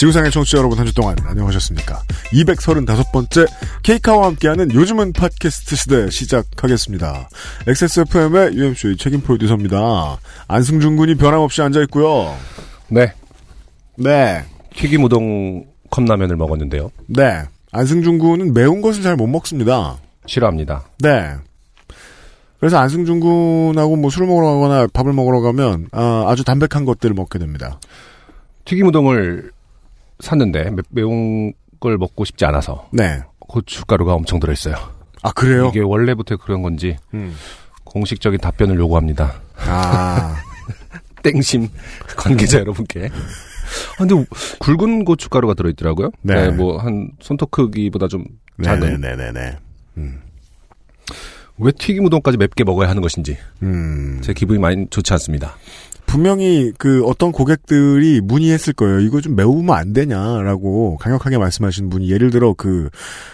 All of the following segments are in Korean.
지구상의 청취자 여러분 한 주 동안 안녕하셨습니까? 235번째 케이카와 함께하는 요즘은 팟캐스트 시대 시작하겠습니다. XSFM의 UMC의 책임 프로듀서입니다. 안승준 군이 변함없이 앉아있고요. 네, 네. 튀김 우동 컵라면을 먹었는데요. 네. 안승준 군은 매운 것을 잘 못 먹습니다. 싫어합니다. 네. 그래서 안승준 군하고 뭐 술을 먹으러 가거나 밥을 먹으러 가면 아, 아주 담백한 것들을 먹게 됩니다. 튀김 우동을 샀는데 매, 매운 걸 먹고 싶지 않아서 네. 고춧가루가 엄청 들어있어요. 아 그래요? 이게 원래부터 그런 건지 음. 공식적인 답변을 요구합니다. 아 땡심 관계자 여러분께. 아, 근데 굵은 고춧가루가 들어있더라고요. 네. 뭐한 손톱 크기보다 좀 작은. 네네네네. 왜 튀김 우동까지 맵게 먹어야 하는 것인지 음. 제 기분이 많이 좋지 않습니다. 분명히 그 어떤 고객들이 문의했을 거예요. 이거 좀 매우면 안 되냐라고 강력하게 말씀하신 분이 예를 들어 그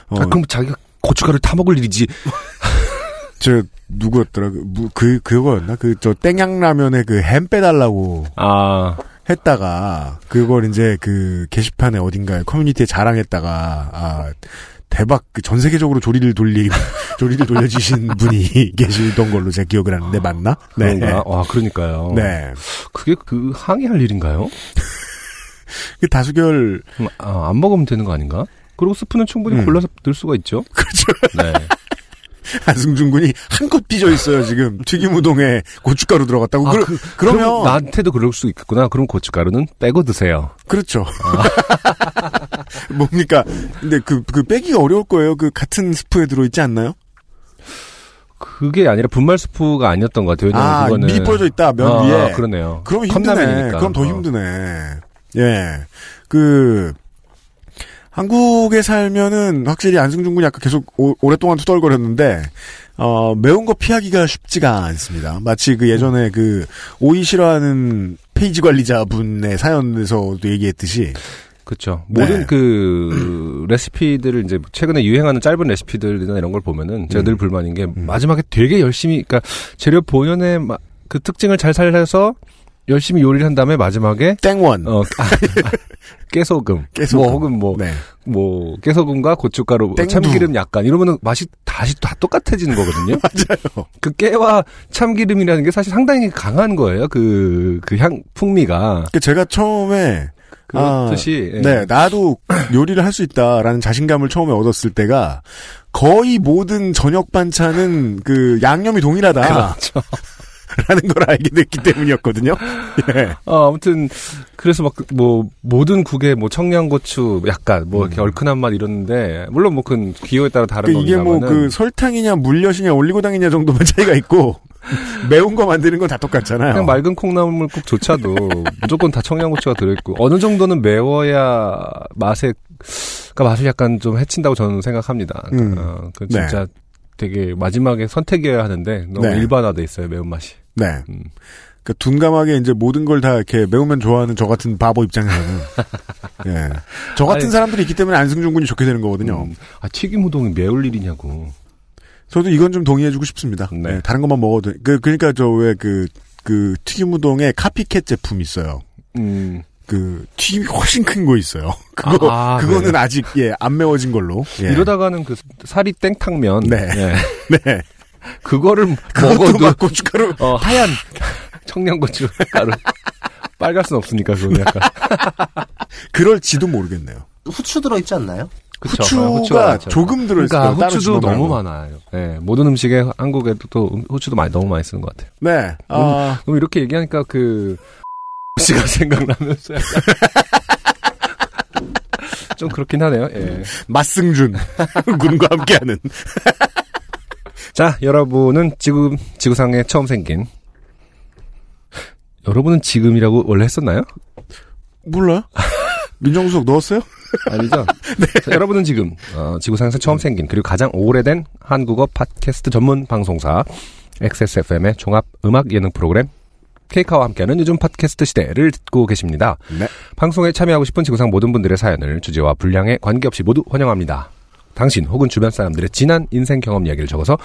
어, 아, 그럼 자기가 고춧가루 타 먹을 일이지. 저 누구였더라 그, 무- 그 그거였나 그 저 땡양라면에 그 햄 빼달라고 아, 했다가 그걸 이제 그 게시판에 어딘가에 커뮤니티에 자랑했다가 아 대박 그전 세계적으로 조리를 돌리 조리를 돌려주신 분이 계시던 걸로 제 기억을 하는데 맞나? 그런가? 와, 그러니까요. 네. 그게 그 항의할 일인가요? 그 다수결 그럼, 아, 안 먹으면 되는 거 아닌가? 그리고 스프는 충분히 음. 골라서 넣을 수가 있죠. 그렇죠. 네. 안승준 군이 한껏 삐져 있어요 지금 튀김 우동에 고춧가루 들어갔다고. 아, 그러, 그, 그럼 나한테도 그럴 수 있겠구나. 그럼 고춧가루는 빼고 드세요. 그렇죠. 뭡니까? 근데 그, 그 빼기가 어려울 거예요. 그 같은 스프에 들어있지 않나요? 그게 아니라 분말 스프가 아니었던 것 같아요. 아, 그거는 미 뿌려져 있다, 면 아, 위에. 그러네요. 그럼 힘드네. 그럼 더 어. 힘드네. 예. 그, 한국에 살면은 확실히 안승준 군이 아까 계속 오, 오랫동안 투덜거렸는데, 어, 매운 거 피하기가 쉽지가 않습니다. 마치 그 예전에 그, 오이 싫어하는 페이지 관리자분의 사연에서도 얘기했듯이, 그렇죠. 네. 모든 그 레시피들을 이제 최근에 유행하는 짧은 레시피들이나 이런 걸 보면은 제가 음. 늘 불만인 게 마지막에 되게 열심히 그러니까 재료 본연의 마- 그 특징을 잘 살려서 열심히 요리를 한 다음에 마지막에 땡원. 어 아, 깨소금, 깨소금. 뭐 혹은 뭐 네. 뭐 깨소금과 고춧가루, 뭐 땡두. 참기름 약간 이러면은 맛이 다시 다 똑같아지는 거거든요. 맞아요. 그 깨와 참기름이라는 게 사실 상당히 강한 거예요. 그 그 향 풍미가 그 제가 처음에, 그렇듯이 예. 네, 나도 요리를 할 수 있다라는 자신감을 처음에 얻었을 때가 거의 모든 저녁 반찬은 그 양념이 동일하다. 그렇죠. 라는 걸 알게 됐기 때문이었거든요. 예. 어, 아무튼 그래서 막 뭐 모든 국에 뭐 청양고추 약간 뭐 이렇게 얼큰한 맛 이러는데 물론 뭐 그건 기호에 따라 다른 그 이게 뭐 그 설탕이냐 물엿이냐 올리고당이냐 정도만 차이가 있고 매운 거 만드는 건 다 똑같잖아요. 그냥 맑은 콩나물국조차도 무조건 다 청양고추가 들어있고 어느 정도는 매워야 맛에 그 맛을 약간 좀 해친다고 저는 생각합니다. 음. 어, 그 네. 진짜 되게 마지막에 선택이어야 하는데 너무 네. 일반화돼 있어요 매운 맛이. 네. 음. 그 둔감하게 이제 모든 걸 다 이렇게 매우면 좋아하는 저 같은 바보 입장에서는 예. 저 같은 아니, 사람들이 있기 때문에 안승준 군이 좋게 되는 거거든요. 음. 아 튀김 우동이 매울 일이냐고. 저도 이건 좀 동의해주고 싶습니다. 네. 예, 다른 것만 먹어도 그 그러니까 저 왜 그 그 튀김 우동에 카피캣 제품 있어요. 음. 그 튀김이 훨씬 큰 거 있어요. 그거 아, 그거는 그래요? 아직 예 안 매워진 걸로. 예. 이러다가는 그 사리 땡탕면 네. 예. 네. 그거를 먹어도 막 고춧가루 어, 하얀 청양고추 가루 빨갈 순 없으니까 그건 약간 그럴지도 모르겠네요. 후추 들어 있지 않나요? 그쵸. 후추가 많죠. 조금 들어있을 그러니까 후추도. 너무 많아요. 예, 모든 음식에 한국에도 또 후추도 많이 너무 많이 쓰는 것 같아요. 네. 아, 그럼 이렇게 얘기하니까 그 씨가 생각나면서 약간 좀 그렇긴 하네요. 예. 맛승준 군과 함께하는 자, 여러분은 지금 지구상에 처음 생긴 여러분은 지금이라고 원래 했었나요? 몰라요? 민정수석 넣었어요? 아니죠? 자, 여러분은 지금 어, 지구상에서 처음 생긴 그리고 가장 오래된 한국어 팟캐스트 전문 방송사 XSFM의 종합 음악 예능 프로그램 케이카와 함께하는 요즘 팟캐스트 시대를 듣고 계십니다. 네. 방송에 참여하고 싶은 지구상 모든 분들의 사연을 주제와 분량에 관계없이 모두 환영합니다. 당신 혹은 주변 사람들의 지난 인생 경험 이야기를 적어서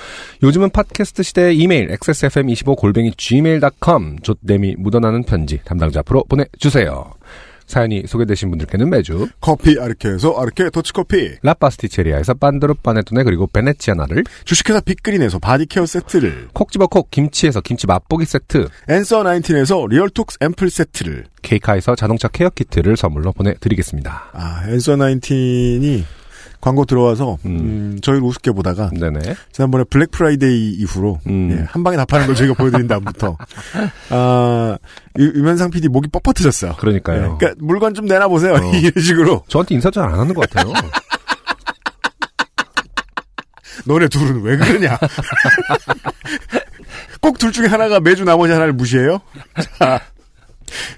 요즘은 팟캐스트 시대의 이메일 xsfm25 골뱅이 gmail.com 좆땜이 묻어나는 편지 담당자 앞으로 보내주세요. 사연이 소개되신 분들께는 매주 커피 아르케에서 아르케 더치커피. 라파스티체리아에서 빤드르 빠네토네 그리고 베네치아나를 주식회사 빅그린에서 body care 세트를. 콕 집어 콕 김치에서 김치 맛보기 세트 앤서 19에서 리얼톡스 앰플 세트를. 케이카에서 자동차 care kit를 선물로 보내드리겠습니다. 아, 앤서 19이 광고 들어와서 음. 음, 저희를 우습게 보다가 네네. 지난번에 블랙 프라이데이 이후로 음. 예, 한 방에 답하는 걸 저희가 보여드린 다음부터 아, 유- 유면상 PD 목이 뻣뻣해졌어요. 그러니까요. 예, 그러니까 물건 좀 내놔 보세요. 어. 이런 식으로. 저한테 인사 잘 안 하는 것 같아요. 너네 둘은 왜 그러냐. 꼭 둘 중에 하나가 매주 나머지 하나를 무시해요? 자,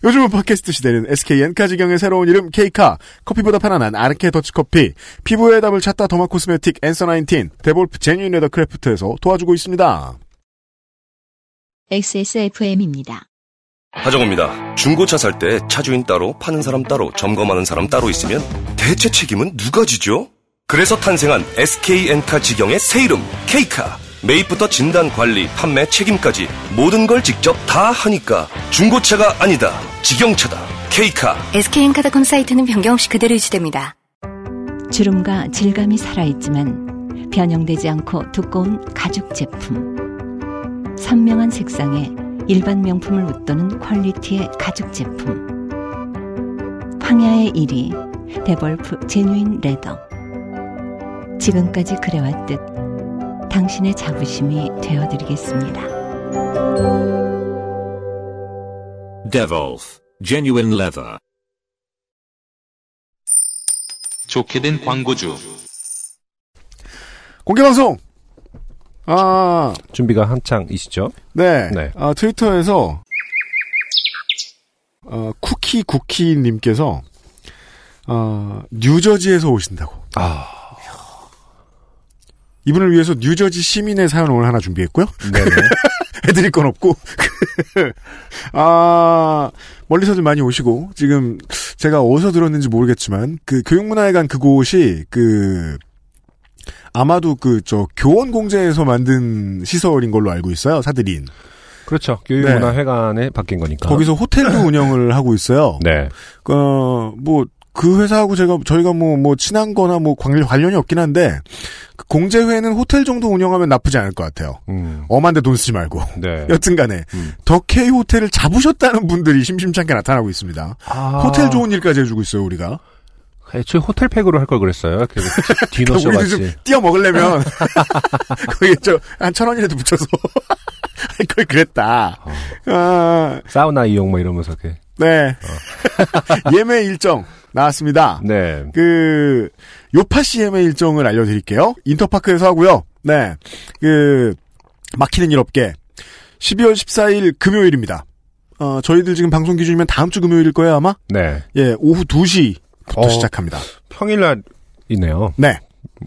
요즘은 팟캐스트 시대는 SK엔카 직영의 새로운 이름 K카, 커피보다 편안한 아르케 더치커피, 피부의 답을 찾다 derma cosmetic 앤서 19, 데볼프 genuine leather craft에서 도와주고 있습니다. XSFM입니다. 하정우입니다. 중고차 살 때 차주인 따로, 파는 사람 따로, 점검하는 사람 따로 있으면 대체 책임은 누가 지죠? 그래서 탄생한 SKN카 직영의 새 이름, K카. 매입부터 진단, 관리, 판매, 책임까지 모든 걸 직접 다 하니까 중고차가 아니다. 직영차다. K카. SK엔카닷컴 사이트는 변경 없이 그대로 유지됩니다. 주름과 질감이 살아있지만 변형되지 않고 두꺼운 가죽 제품. 선명한 색상에 일반 명품을 웃도는 퀄리티의 가죽 제품. 황야의 1위 데볼프 제뉴인 레더. 지금까지 그래왔듯 당신의 자부심이 되어드리겠습니다. Devolf Genuine Leather. 좋게 된 광고주. 공개방송! 아, 준비가 한창이시죠? 네. 네. 아, 트위터에서, 어, 쿠키 쿠키님께서, 어, 뉴저지에서 오신다고. 아, 이분을 위해서 뉴저지 시민의 사연 오늘 하나 준비했고요. 네네. 해드릴 건 없고. 아, 멀리서들 많이 오시고, 지금 제가 어디서 들었는지 모르겠지만, 그 교육문화회관 그곳이, 그, 아마도 그, 저, 교원공제에서 만든 시설인 걸로 알고 있어요, 사들인. 그렇죠. 교육문화회관에 바뀐 거니까. 거기서 호텔도 운영을 하고 있어요. 네. 어, 뭐, 그 회사하고 제가, 저희가 뭐, 뭐, 친한 거나 뭐, 관련, 관련이 없긴 한데, 그 공제회는 호텔 정도 운영하면 나쁘지 않을 것 같아요. 음. 엄한데 돈 쓰지 말고. 네. 여튼 간에, 음. 덕케이 호텔을 잡으셨다는 분들이 심심찮게 나타나고 있습니다. 아, 호텔 좋은 일까지 해주고 있어요, 우리가. 애초에 호텔팩으로 할 걸 그랬어요. 그 디너쇼 우리도 좀. 띄어 먹으려면, 거기 저, 한 천 원이라도 붙여서 할 걸 그랬다. 어. 아, 사우나 이용 뭐 이러면서 이렇게. 네. 예매 일정 나왔습니다. 네. 그 요파시 예매 일정을 알려드릴게요. 인터파크에서 하고요. 네, 그 막히는 일 없게 12월 14일 금요일입니다. 어, 저희들 지금 방송 기준이면 다음 주 금요일일 거예요 아마. 네. 예, 오후 2시부터 어. 시작합니다. 평일날이네요. 네.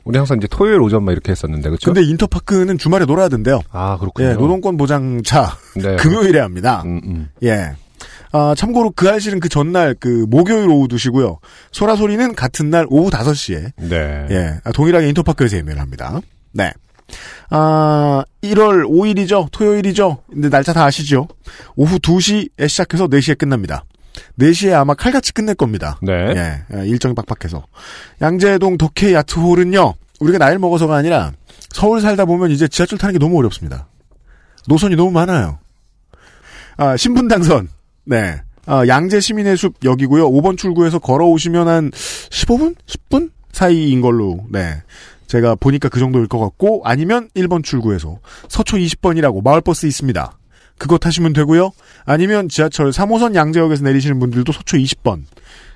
우리 항상 이제 토요일 오전 막 이렇게 했었는데 그렇죠? 근데 인터파크는 주말에 놀아야 된대요. 아 그렇군요. 예, 노동권 보장차 네. 금요일에 합니다. 음, 음. 예. 아, 참고로 그 알실은 그 전날 그 목요일 오후 2시고요. 소라소리는 같은 날 오후 5시에 네. 예, 아, 동일하게 인터파크에서 예매를 합니다. 네. 아, 1월 5일이죠. 토요일이죠. 근데 날짜 다 아시죠? 오후 2시에 시작해서 4시에 끝납니다. 4시에 아마 칼같이 끝낼 겁니다. 네. 예, 예, 일정이 빡빡해서. 양재동 덕혜 야트홀은요, 우리가 나이를 먹어서가 아니라 서울 살다 보면 이제 지하철 타는 게 너무 어렵습니다. 노선이 너무 많아요. 아, 신분 당선. 네. 아, 양재 시민의 숲 여기고요. 5번 출구에서 걸어오시면 한 15분? 10분? 사이인 걸로, 네. 제가 보니까 그 정도일 것 같고, 아니면 1번 출구에서 서초 20번이라고 마을버스 있습니다. 그거 타시면 되고요. 아니면 지하철 3호선 양재역에서 내리시는 분들도 서초 20번,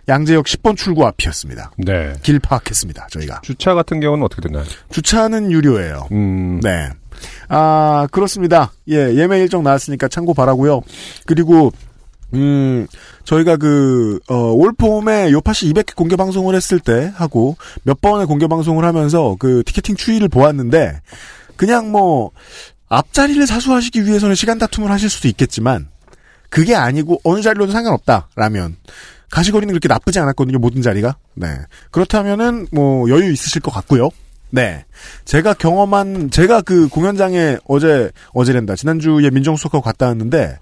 양재역 10번 출구 앞이었습니다. 네. 길 파악했습니다, 저희가. 주차 같은 경우는 어떻게 되나요? 주차는 유료예요. 음. 네. 아, 그렇습니다. 예, 예매 일정 나왔으니까 참고 바라고요 그리고, 음, 저희가 그, 어, 올 봄에 요파시 200회 공개 방송을 했을 때 하고 몇 번의 공개 방송을 하면서 그 티켓팅 추이를 보았는데 그냥 뭐 앞자리를 사수하시기 위해서는 시간 다툼을 하실 수도 있겠지만 그게 아니고 어느 자리로도 상관없다 라면 가시거리는 그렇게 나쁘지 않았거든요 모든 자리가. 네. 그렇다면은 뭐 여유 있으실 것 같고요. 네. 제가 경험한 제가 그 공연장에 어제 어제랜다. 지난주에 민정수석하고 갔다 왔는데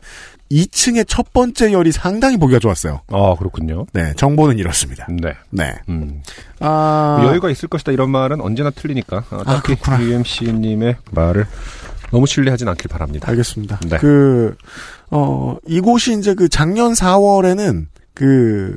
2층의 첫 번째 열이 상당히 보기가 좋았어요 아, 그렇군요. 네 정보는 이렇습니다 네. 네 음. 아, 여유가 있을 것이다 이런 말은 언제나 틀리니까 어, 아, 딱히 그렇구나. UMC님의 말을 너무 신뢰하진 않길 바랍니다. 알겠습니다. 네. 그, 어, 이곳이 이제 그 작년 4월에는 그,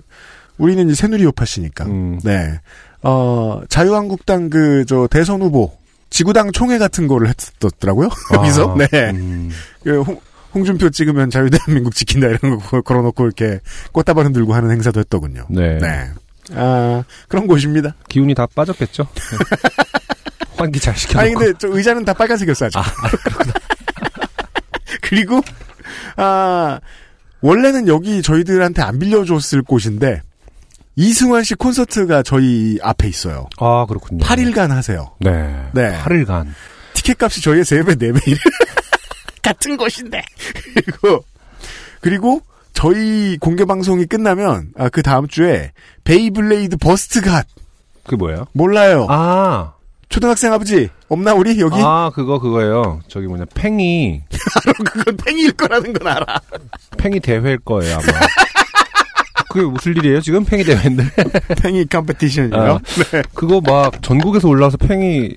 우리는 이제 새누리 요파시니까. 음. 네. 어, 자유한국당 그, 저, 대선 후보, 지구당 총회 같은 거를 했었더라고요. 여기서. 아, 네. 음. 그 홍, 홍준표 찍으면 자유대한민국 지킨다 이런 거 걸어놓고 이렇게 꽃다발 흔들고 하는 행사도 했더군요. 네. 네. 아, 그런 곳입니다. 기운이 다 빠졌겠죠. 환기 잘 시켜놓고. 아니 근데 저 의자는 다 빨간색이었어 아직. 그리고 아 원래는 여기 저희들한테 안 빌려줬을 곳인데 이승환 씨 콘서트가 저희 앞에 있어요. 아 그렇군요. 8일간 하세요. 네. 네. 8일간. 티켓 값이 저희의 3배, 4배 같은 곳인데. 그리고 그리고 저희 공개 방송이 끝나면 아, 그 다음 주에 베이블레이드 버스트가 그게 뭐예요? 몰라요. 아. 초등학생 아버지 없나 우리 여기? 아 그거 그거예요. 저기 뭐냐 팽이 그건 팽이일 거라는 건 알아. 팽이 대회일 거예요 아마. 그게 무슨 일이에요 지금 팽이 대회인데? 팽이 competition이요. 아, 그거 막 전국에서 올라와서 팽이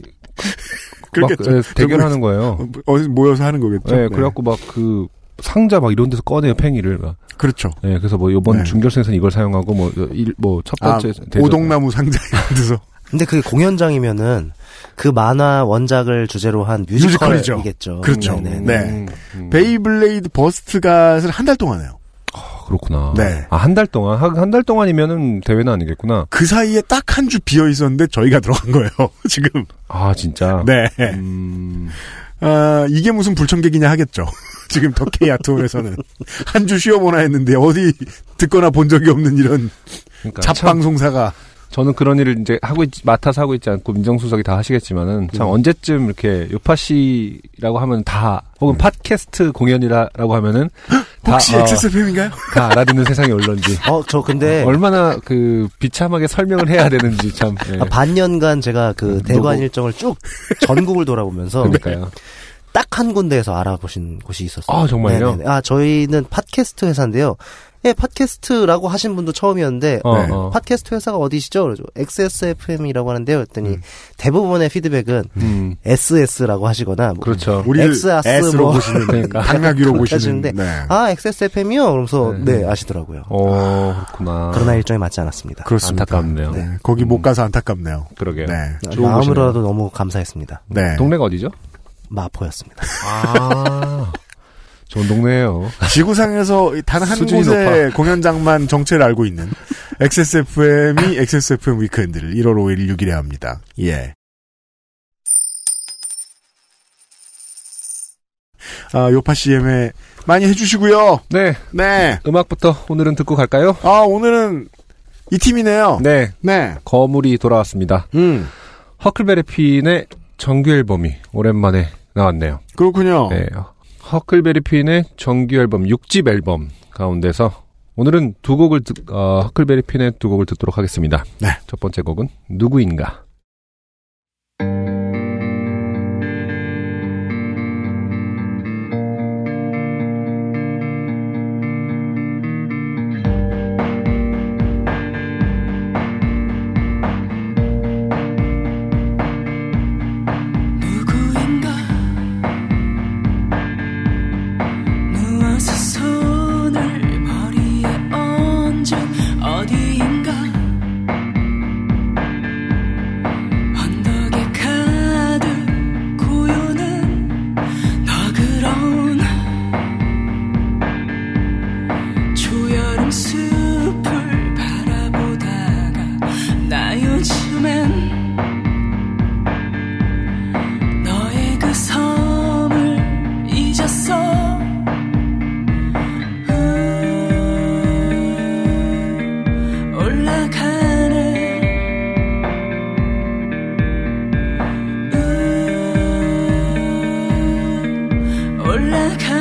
막 그렇겠죠. 예, 대결하는 거예요. 어디 모여서 하는 거겠죠. 네, 네. 그래갖고 막 그 상자 막 이런 데서 꺼내요 팽이를. 막. 그렇죠. 네, 그래서 뭐 이번 네. 중결승에서는 이걸 사용하고 뭐일뭐첫 아, 번째 대전- 오동나무 상자 이런 데서 근데 그게 공연장이면은 그 만화 원작을 주제로 한 뮤지컬이죠. 뮤지컬이겠죠. 그렇죠. 네네. 네. 음, 음. 베이블레이드 버스트갓을 한 달 동안 해요. 아, 그렇구나. 네. 아, 한 달 동안? 한 달 동안이면은 대회는 아니겠구나. 그 사이에 딱 한 주 비어 있었는데 저희가 들어간 거예요. 지금. 아, 진짜? 네. 음, 아, 이게 무슨 불청객이냐 하겠죠. 지금 덕케이 아트홀에서는 한 주 쉬어보나 했는데 어디 듣거나 본 적이 없는 이런 그러니까. 참, 잡방송사가 저는 그런 일을 이제 하고 있, 맡아서 하고 있지 않고 민정수석이 다 하시겠지만은 참 음. 언제쯤 이렇게 요파 씨라고 하면 다, 혹은 팟캐스트 공연이라고 하면은 다, 혹시 어, XSFM인가요? 다 알아듣는 세상이 올런지. 어, 저 근데 얼마나 그 비참하게 설명을 해야 되는지 참. 예. 아, 반년간 제가 그 대관 노고. 일정을 쭉 전국을 돌아보면서 그러니까요. 딱 한 군데에서 알아보신 곳이 있었어요. 아, 정말요? 네네네. 아, 저희는 팟캐스트 회사인데요. 예, 팟캐스트라고 하신 분도 처음이었는데 어, 네. 어. 팟캐스트 회사가 어디시죠? 그러죠. XSFM이라고 하는데요. 했더니 대부분의 피드백은 음, SS라고 하시거나 뭐 그렇죠. 아스 S로 뭐. 보시는 그러니까. 당나귀로 보시는 네. 아, XSFM이요? 그러면서 네. 네, 아시더라고요. 어, 그렇구나. 그러나 일정에 맞지 않았습니다. 그렇습니다. 안타깝네요. 네. 거기 못 가서 안타깝네요. 그러게요. 네. 좋은 마음으로라도 너무 감사했습니다. 네. 동네가 어디죠? 마포였습니다. 아, 좋은 동네예요. 지구상에서 단 한 곳의 공연장만 정체를 알고 있는 XSFM이 XSFM 위크엔드를 1월 5일 6일에 합니다. 예. 아, 요파 CM에 많이 해주시고요. 네, 네. 음악부터 오늘은 듣고 갈까요? 아, 오늘은 이 팀이네요. 네, 네. 거물이 돌아왔습니다. 음. 허클베리핀의 정규 앨범이 오랜만에 나왔네요. 그렇군요. 네, 허클베리 핀의 정규 앨범 6집 앨범 가운데서 오늘은 두 곡을 듣, 어, 허클베리 핀의 두 곡을 듣도록 하겠습니다. 네. 첫 번째 곡은 누구인가? 누구인가 올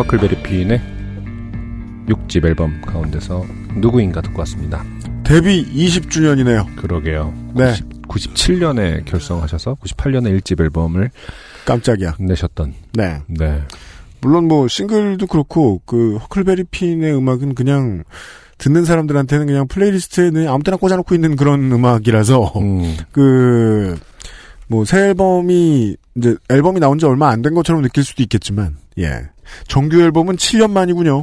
허클베리 핀의 6집 앨범 가운데서 누구인가 듣고 왔습니다. 데뷔 20주년이네요. 그러게요. 네. 90, 97년에 결성하셔서 98년에 1집 앨범을 깜짝이야. 내셨던. 네. 네. 물론 뭐 싱글도 그렇고 그 허클베리 핀의 음악은 그냥 듣는 사람들한테는 그냥 playlist에 아무 때나 꽂아놓고 있는 그런 음악이라서 음, 그뭐 새 앨범이 이제 앨범이 나온 지 얼마 안 된 것처럼 느낄 수도 있겠지만 예 정규 앨범은 7년 만이군요.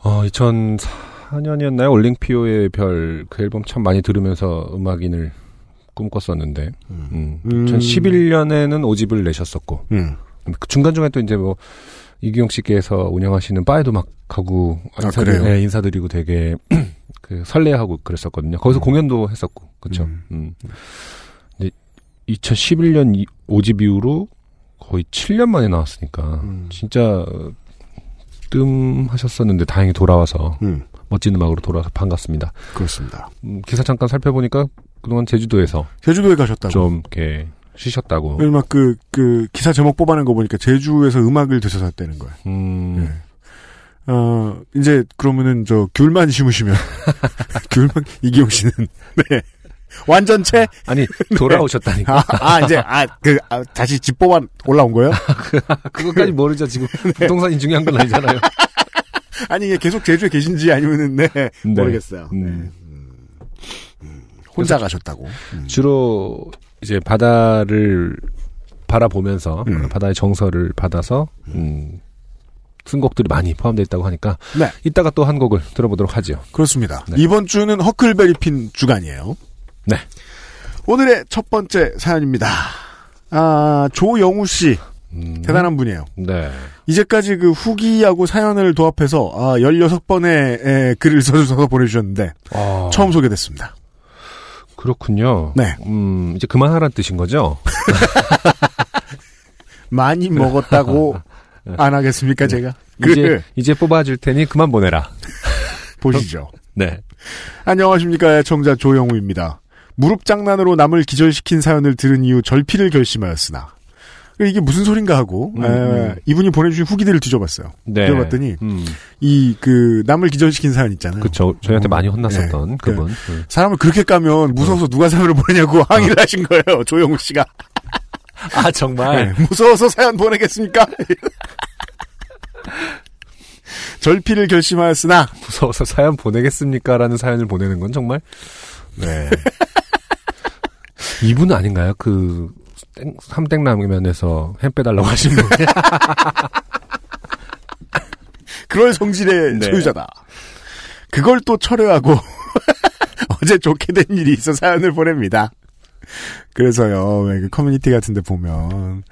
어, 2004년이었나요? 올링피오의 별 그 앨범 참 많이 들으면서 음악인을 꿈꿨었는데, 음. 음. 2011년에는 5집을 내셨었고, 음. 그 중간중간 또 이제 뭐, 이기용 씨께서 운영하시는 바에도 막 가고, 아, 인사드- 그래요? 네, 인사드리고 되게, 그, 설레하고 그랬었거든요. 거기서 공연도 했었고, 그쵸. 음. 음. 근데 2011년 5집 이후로 거의 7년 만에 나왔으니까, 음. 진짜, 뜸하셨었는데 다행히 돌아와서, 음. 멋진 음악으로 돌아와서 반갑습니다. 그렇습니다. 음, 기사 잠깐 살펴보니까 그동안 제주도에서 제주도에 가셨다고. 좀 이렇게 쉬셨다고. 막 그, 그, 기사 제목 뽑아낸 거 보니까 제주에서 음악을 드셔서 했다는 거예요. 음, 예. 어, 이제, 그러면은, 저, 귤만 심으시면. 귤만, 이기용 씨는. 네. 완전체? 아니 돌아오셨다니까. 아, 아, 이제, 아, 그, 아, 다시 집 뽑아 올라온 거예요? 그것까지 모르죠 지금 부동산이 중요한 건 아니잖아요. 아니, 이게 계속 제주에 계신지 아니면은, 네. 네. 모르겠어요. 음. 혼자 가셨다고. 음. 주로 이제 바다를 바라보면서 음. 바다의 정서를 받아서 음, 쓴 곡들이 많이 포함되어 있다고 하니까 네. 이따가 또 한 곡을 들어보도록 하죠. 그렇습니다. 네. 이번 주는 허클베리 핀 주간이에요. 네. 오늘의 첫 번째 사연입니다. 아, 조영우 씨. 음, 대단한 분이에요. 네. 이제까지 그 후기하고 사연을 도합해서 아, 16번의 에, 글을 써주셔서 보내주셨는데 어, 처음 소개됐습니다. 그렇군요. 네. 음, 이제 그만하라는 뜻인 거죠? 많이 먹었다고 안 하겠습니까, 제가? 이제 그, 이제 뽑아줄 테니 그만 보내라. 보시죠. 네. 안녕하십니까. 청자 조영우입니다. 무릎 장난으로 남을 기절시킨 사연을 들은 이후 절필을 결심하였으나 이게 무슨 소린가 하고 음, 에, 음. 이분이 보내주신 후기들을 뒤져봤어요. 네. 뒤져봤더니 음. 이그 남을 기절시킨 사연 있잖아요. 그쵸. 저희한테 어, 많이 혼났었던 네. 그분. 사람을 그렇게 까면 무서워서 누가 사연을 보내냐고 항의를 하신 거예요. 조영우 씨가. 아, 정말? 네, 무서워서 사연 보내겠습니까? 절필을 결심하였으나 무서워서 사연 보내겠습니까? 라는 사연을 보내는 건 정말. 네. 이분 아닌가요? 그, 땡, 삼땡라면에서 햄 빼달라고 하신 분. 그럴 성질의 네. 소유자다. 그걸 또 철회하고 어제 좋게 된 일이 있어 사연을 보냅니다. 그래서요, 왜그 커뮤니티 같은 데 보면,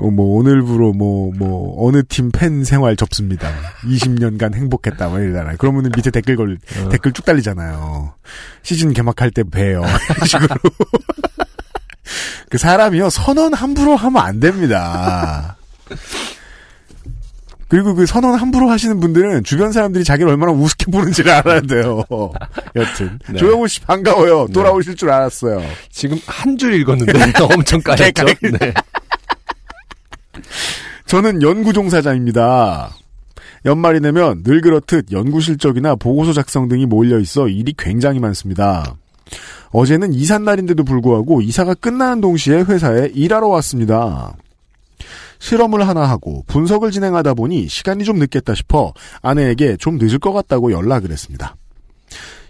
어, 뭐, 오늘부로 뭐, 뭐, 어느 팀 팬 생활 접습니다. 20년간 행복했다, 뭐 이러잖아요. 그러면은 밑에 댓글 걸, 어. 댓글 쭉 달리잖아요. 시즌 개막할 때 봬요. 이런 식으로. 그 사람이요, 선언 함부로 하면 안 됩니다. 그리고 그 선언 함부로 하시는 분들은 주변 사람들이 자기를 얼마나 우습게 보는지를 알아야 돼요. 여튼. 네. 조영우 씨 반가워요. 돌아오실 줄 알았어요. 지금 한 줄 읽었는데 엄청 까였죠? 네. 저는 연구 종사자입니다. 연말이 되면 늘 그렇듯 연구 실적이나 보고서 작성 등이 몰려 있어 일이 굉장히 많습니다. 어제는 이삿날인데도 불구하고 이사가 끝나는 동시에 회사에 일하러 왔습니다. 실험을 하나 하고 분석을 진행하다 보니 시간이 좀 늦겠다 싶어 아내에게 좀 늦을 것 같다고 연락을 했습니다.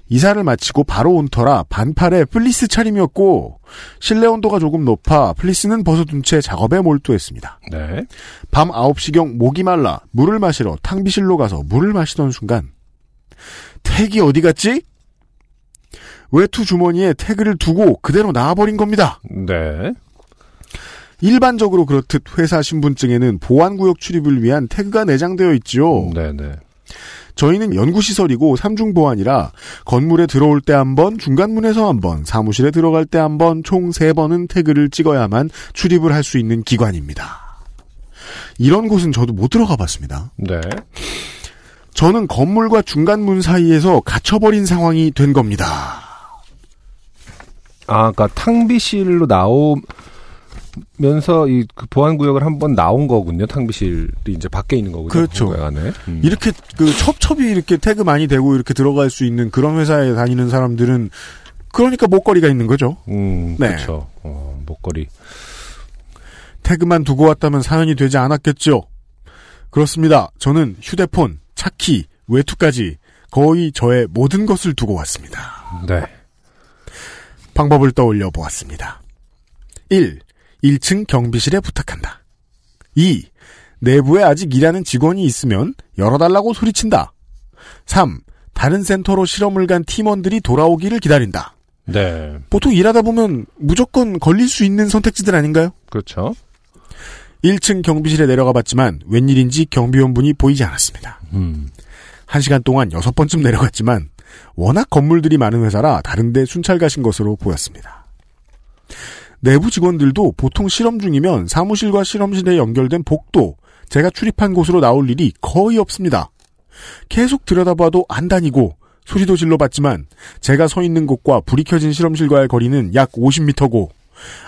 이사를 마치고 바로 온 터라 반팔에 플리스 차림이었고 실내 온도가 조금 높아 플리스는 벗어둔 채 작업에 몰두했습니다. 네. 밤 9시경 목이 말라 물을 마시러 탕비실로 가서 물을 마시던 순간 택이 어디 갔지? 외투 주머니에 태그를 두고 그대로 나와버린 겁니다. 네. 일반적으로 그렇듯 회사 신분증에는 보안구역 출입을 위한 태그가 내장되어 있지요. 네네. 저희는 연구시설이고 삼중보안이라 건물에 들어올 때 한 번, 중간문에서 한 번, 사무실에 들어갈 때 한 번, 총 세 번은 태그를 찍어야만 출입을 할 수 있는 기관입니다. 이런 곳은 저도 못 들어가 봤습니다. 네. 저는 건물과 중간문 사이에서 갇혀버린 상황이 된 겁니다. 아, 그니까 탕비실로 나오 면서 이 그 보안 구역을 한번 나온 거군요. 탕비실이 이제 밖에 있는 거군요. 그렇죠. 안에. 음. 이렇게 그 첩첩이 이렇게 태그 많이 대고 이렇게 들어갈 수 있는 그런 회사에 다니는 사람들은 그러니까 목걸이가 있는 거죠. 음, 네. 그렇죠. 어, 목걸이. 태그만 두고 왔다면 사연이 되지 않았겠죠. 그렇습니다. 저는 휴대폰, 차키, 외투까지 거의 저의 모든 것을 두고 왔습니다. 네. 방법을 떠올려 보았습니다. 1. 1층 경비실에 부탁한다. 2. 내부에 아직 일하는 직원이 있으면 열어달라고 소리친다. 3. 다른 센터로 실험을 간 팀원들이 돌아오기를 기다린다. 네. 보통 일하다 보면 무조건 걸릴 수 있는 선택지들 아닌가요? 그렇죠. 1층 경비실에 내려가 봤지만 웬일인지 경비원분이 보이지 않았습니다. 음. 한 시간 동안 여섯 번쯤 내려갔지만 워낙 건물들이 많은 회사라 다른데 순찰 가신 것으로 보였습니다. 내부 직원들도 보통 실험 중이면 사무실과 실험실에 연결된 복도, 제가 출입한 곳으로 나올 일이 거의 없습니다. 계속 들여다봐도 안 다니고 소리도 질러봤지만 제가 서 있는 곳과 불이 켜진 실험실과의 거리는 약 50m고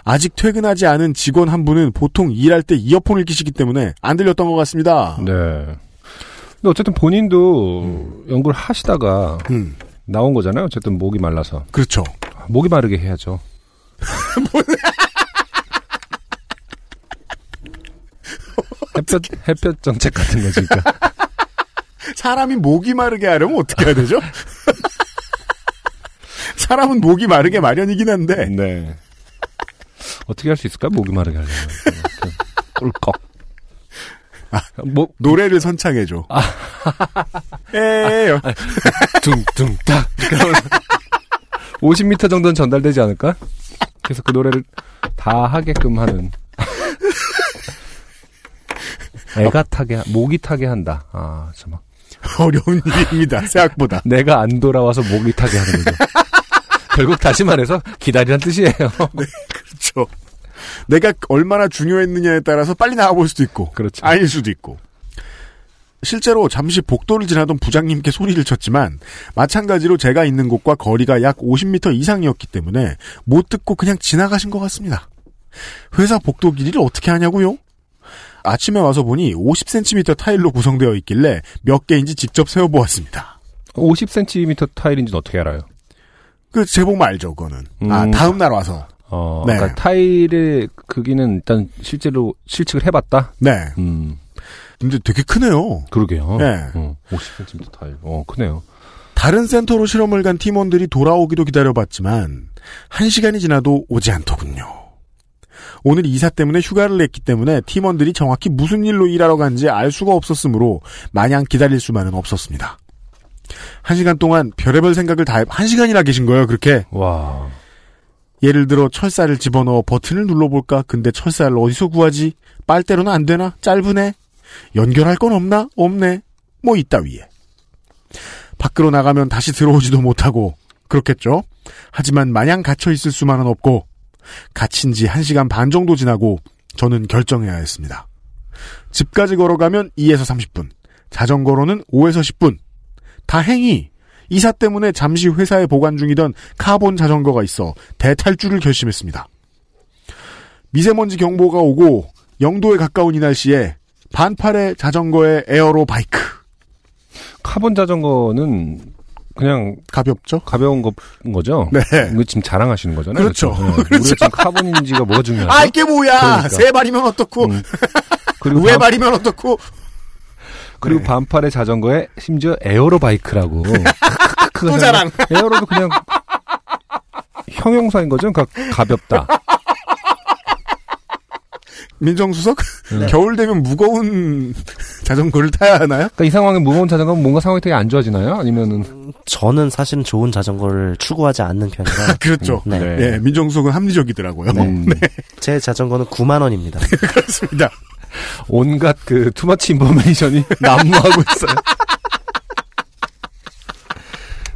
아직 퇴근하지 않은 직원 한 분은 보통 일할 때 이어폰을 끼시기 때문에 안 들렸던 것 같습니다. 네. 근데 어쨌든 본인도 연구를 하시다가 음, 나온 거잖아요. 어쨌든 목이 말라서. 그렇죠. 목이 마르게 해야죠. 햇볕, 햇볕 정책 같은 거지, 그러니까. 사람이 목이 마르게 하려면 어떻게 해야 되죠? 사람은 목이 마르게 마련이긴 한데 네. 어떻게 할 수 있을까요? 목이 마르게 하려면. 꿀꺽. 아, 목, 노래를 선창해줘. 에요. 둥둥 딱. 이렇게 하면 50m 정도는 전달되지 않을까? 그래서 그 노래를 다 하게끔 하는. 애가 타게, 하- 목이 타게 한다. 아, 참. 어려운 일입니다. 생각보다. 내가 안 돌아와서 목이 타게 하는 거죠. 결국 다시 말해서 기다리란 뜻이에요. 그렇죠. 내가 얼마나 중요했느냐에 따라서 빨리 나와볼 수도 있고, 그렇죠. 아닐 수도 있고. 실제로 잠시 복도를 지나던 부장님께 소리를 쳤지만 마찬가지로 제가 있는 곳과 거리가 약 50m 이상이었기 때문에 못 듣고 그냥 지나가신 것 같습니다. 회사 복도 길이를 어떻게 하냐고요? 아침에 와서 보니 50cm 타일로 구성되어 있길래 몇 개인지 직접 세워보았습니다. 50cm 타일인지는 어떻게 알아요? 그 제목 알죠, 그거는. 아 음. 다음 날 와서. 어, 네. 그러니까 타일의 크기는 일단 실제로 실측을 해봤다. 네. 음, 근데 되게 크네요. 그러게요. 네. 어, 50cm 타일. 어, 크네요. 다른 센터로 실험을 간 팀원들이 돌아오기도 기다려봤지만 한 시간이 지나도 오지 않더군요. 오늘 이사 때문에 휴가를 냈기 때문에 팀원들이 정확히 무슨 일로 일하러 간지 알 수가 없었으므로 마냥 기다릴 수만은 없었습니다. 한 시간 동안 별의별 생각을 다, 해- 한 시간이나 계신 거예요, 그렇게. 와. 예를 들어 철사를 집어넣어 버튼을 눌러볼까? 근데 철사를 어디서 구하지? 빨대로는 안 되나? 짧으네? 연결할 건 없나? 없네? 뭐 이따위에. 밖으로 나가면 다시 들어오지도 못하고 그렇겠죠? 하지만 마냥 갇혀 있을 수만은 없고 갇힌 지 1시간 반 정도 지나고 저는 결정해야 했습니다. 집까지 걸어가면 2에서 30분, 자전거로는 5에서 10분. 다행히 이사 때문에 잠시 회사에 보관 중이던 카본 자전거가 있어 대탈주를 결심했습니다. 미세먼지 경보가 오고 영도에 가까운 이 날씨에 반팔의 자전거에 aero bike. 카본 자전거는 그냥 가볍죠? 가벼운 거, 거죠? 네. 이거 지금 자랑하시는 거잖아요. 그렇죠. 네. 우리가 지금 카본인지가 뭐가 중요하죠? 아, 이게 뭐야! 그러니까. 세 발이면 어떻고, 음. 그리고 왜 반- 발이면 어떻고, 그리고 네. 반팔의 자전거에 심지어 aero bike라고. 또 자랑. aero도 그냥 형용사인 거죠? 그러니까 가볍다. 민정수석? 네. 겨울 되면 무거운 자전거를 타야 하나요? 그러니까 이 상황에 무거운 자전거는 뭔가 상황이 되게 안 좋아지나요? 아니면은 저는 사실은 좋은 자전거를 추구하지 않는 편이라 그렇죠. 네. 네. 예, 민정수석은 합리적이더라고요. 음, 제 자전거는 9만 원입니다. 그렇습니다. 온갖 그 투마치 인포메이션이 난무하고 있어요.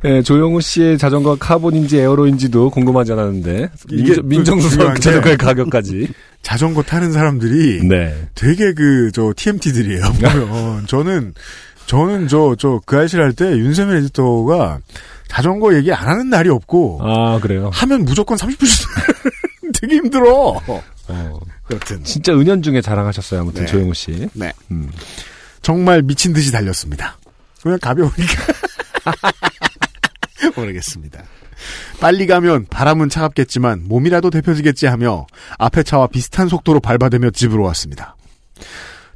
네, 조영우 씨의 자전거 카본인지 에어로인지도 궁금하지 않았는데 이게 민정- 민정수석 자전거의 가격까지. 자전거 타는 사람들이 네. 되게 그, 저, TMT들이에요. 보면. 저는, 저는 저, 저, 그 아실 할 때 윤세민 에디터가 자전거 얘기 안 하는 날이 없고, 아 그래요. 하면 무조건 30분씩 되게 힘들어. 어, 여튼. 진짜 은연중에 자랑하셨어요. 아무튼 네. 조영우 씨. 네. 음. 정말 미친 듯이 달렸습니다. 그냥 가벼우니까. 모르겠습니다. 빨리 가면 바람은 차갑겠지만 몸이라도 데펴지겠지 하며 앞에 차와 비슷한 속도로 밟아대며 집으로 왔습니다.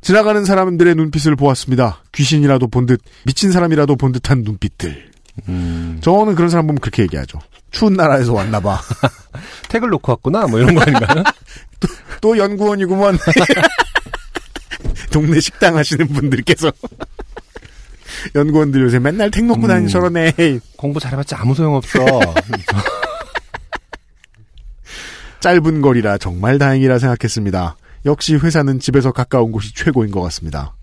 지나가는 사람들의 눈빛을 보았습니다. 귀신이라도 본 듯, 미친 사람이라도 본 듯한 눈빛들. 음. 저는 그런 사람 보면 그렇게 얘기하죠. 추운 나라에서 왔나 봐. 택을 놓고 왔구나. 뭐 이런 거 아닌가요? 또 연구원이구먼. 동네 식당 하시는 분들께서. 연구원들 요새 맨날 택 놓고 음. 다니 저러네. 공부 잘해봤자 아무 소용 없어. 짧은 거리라 정말 다행이라 생각했습니다. 역시 회사는 집에서 가까운 곳이 최고인 것 같습니다.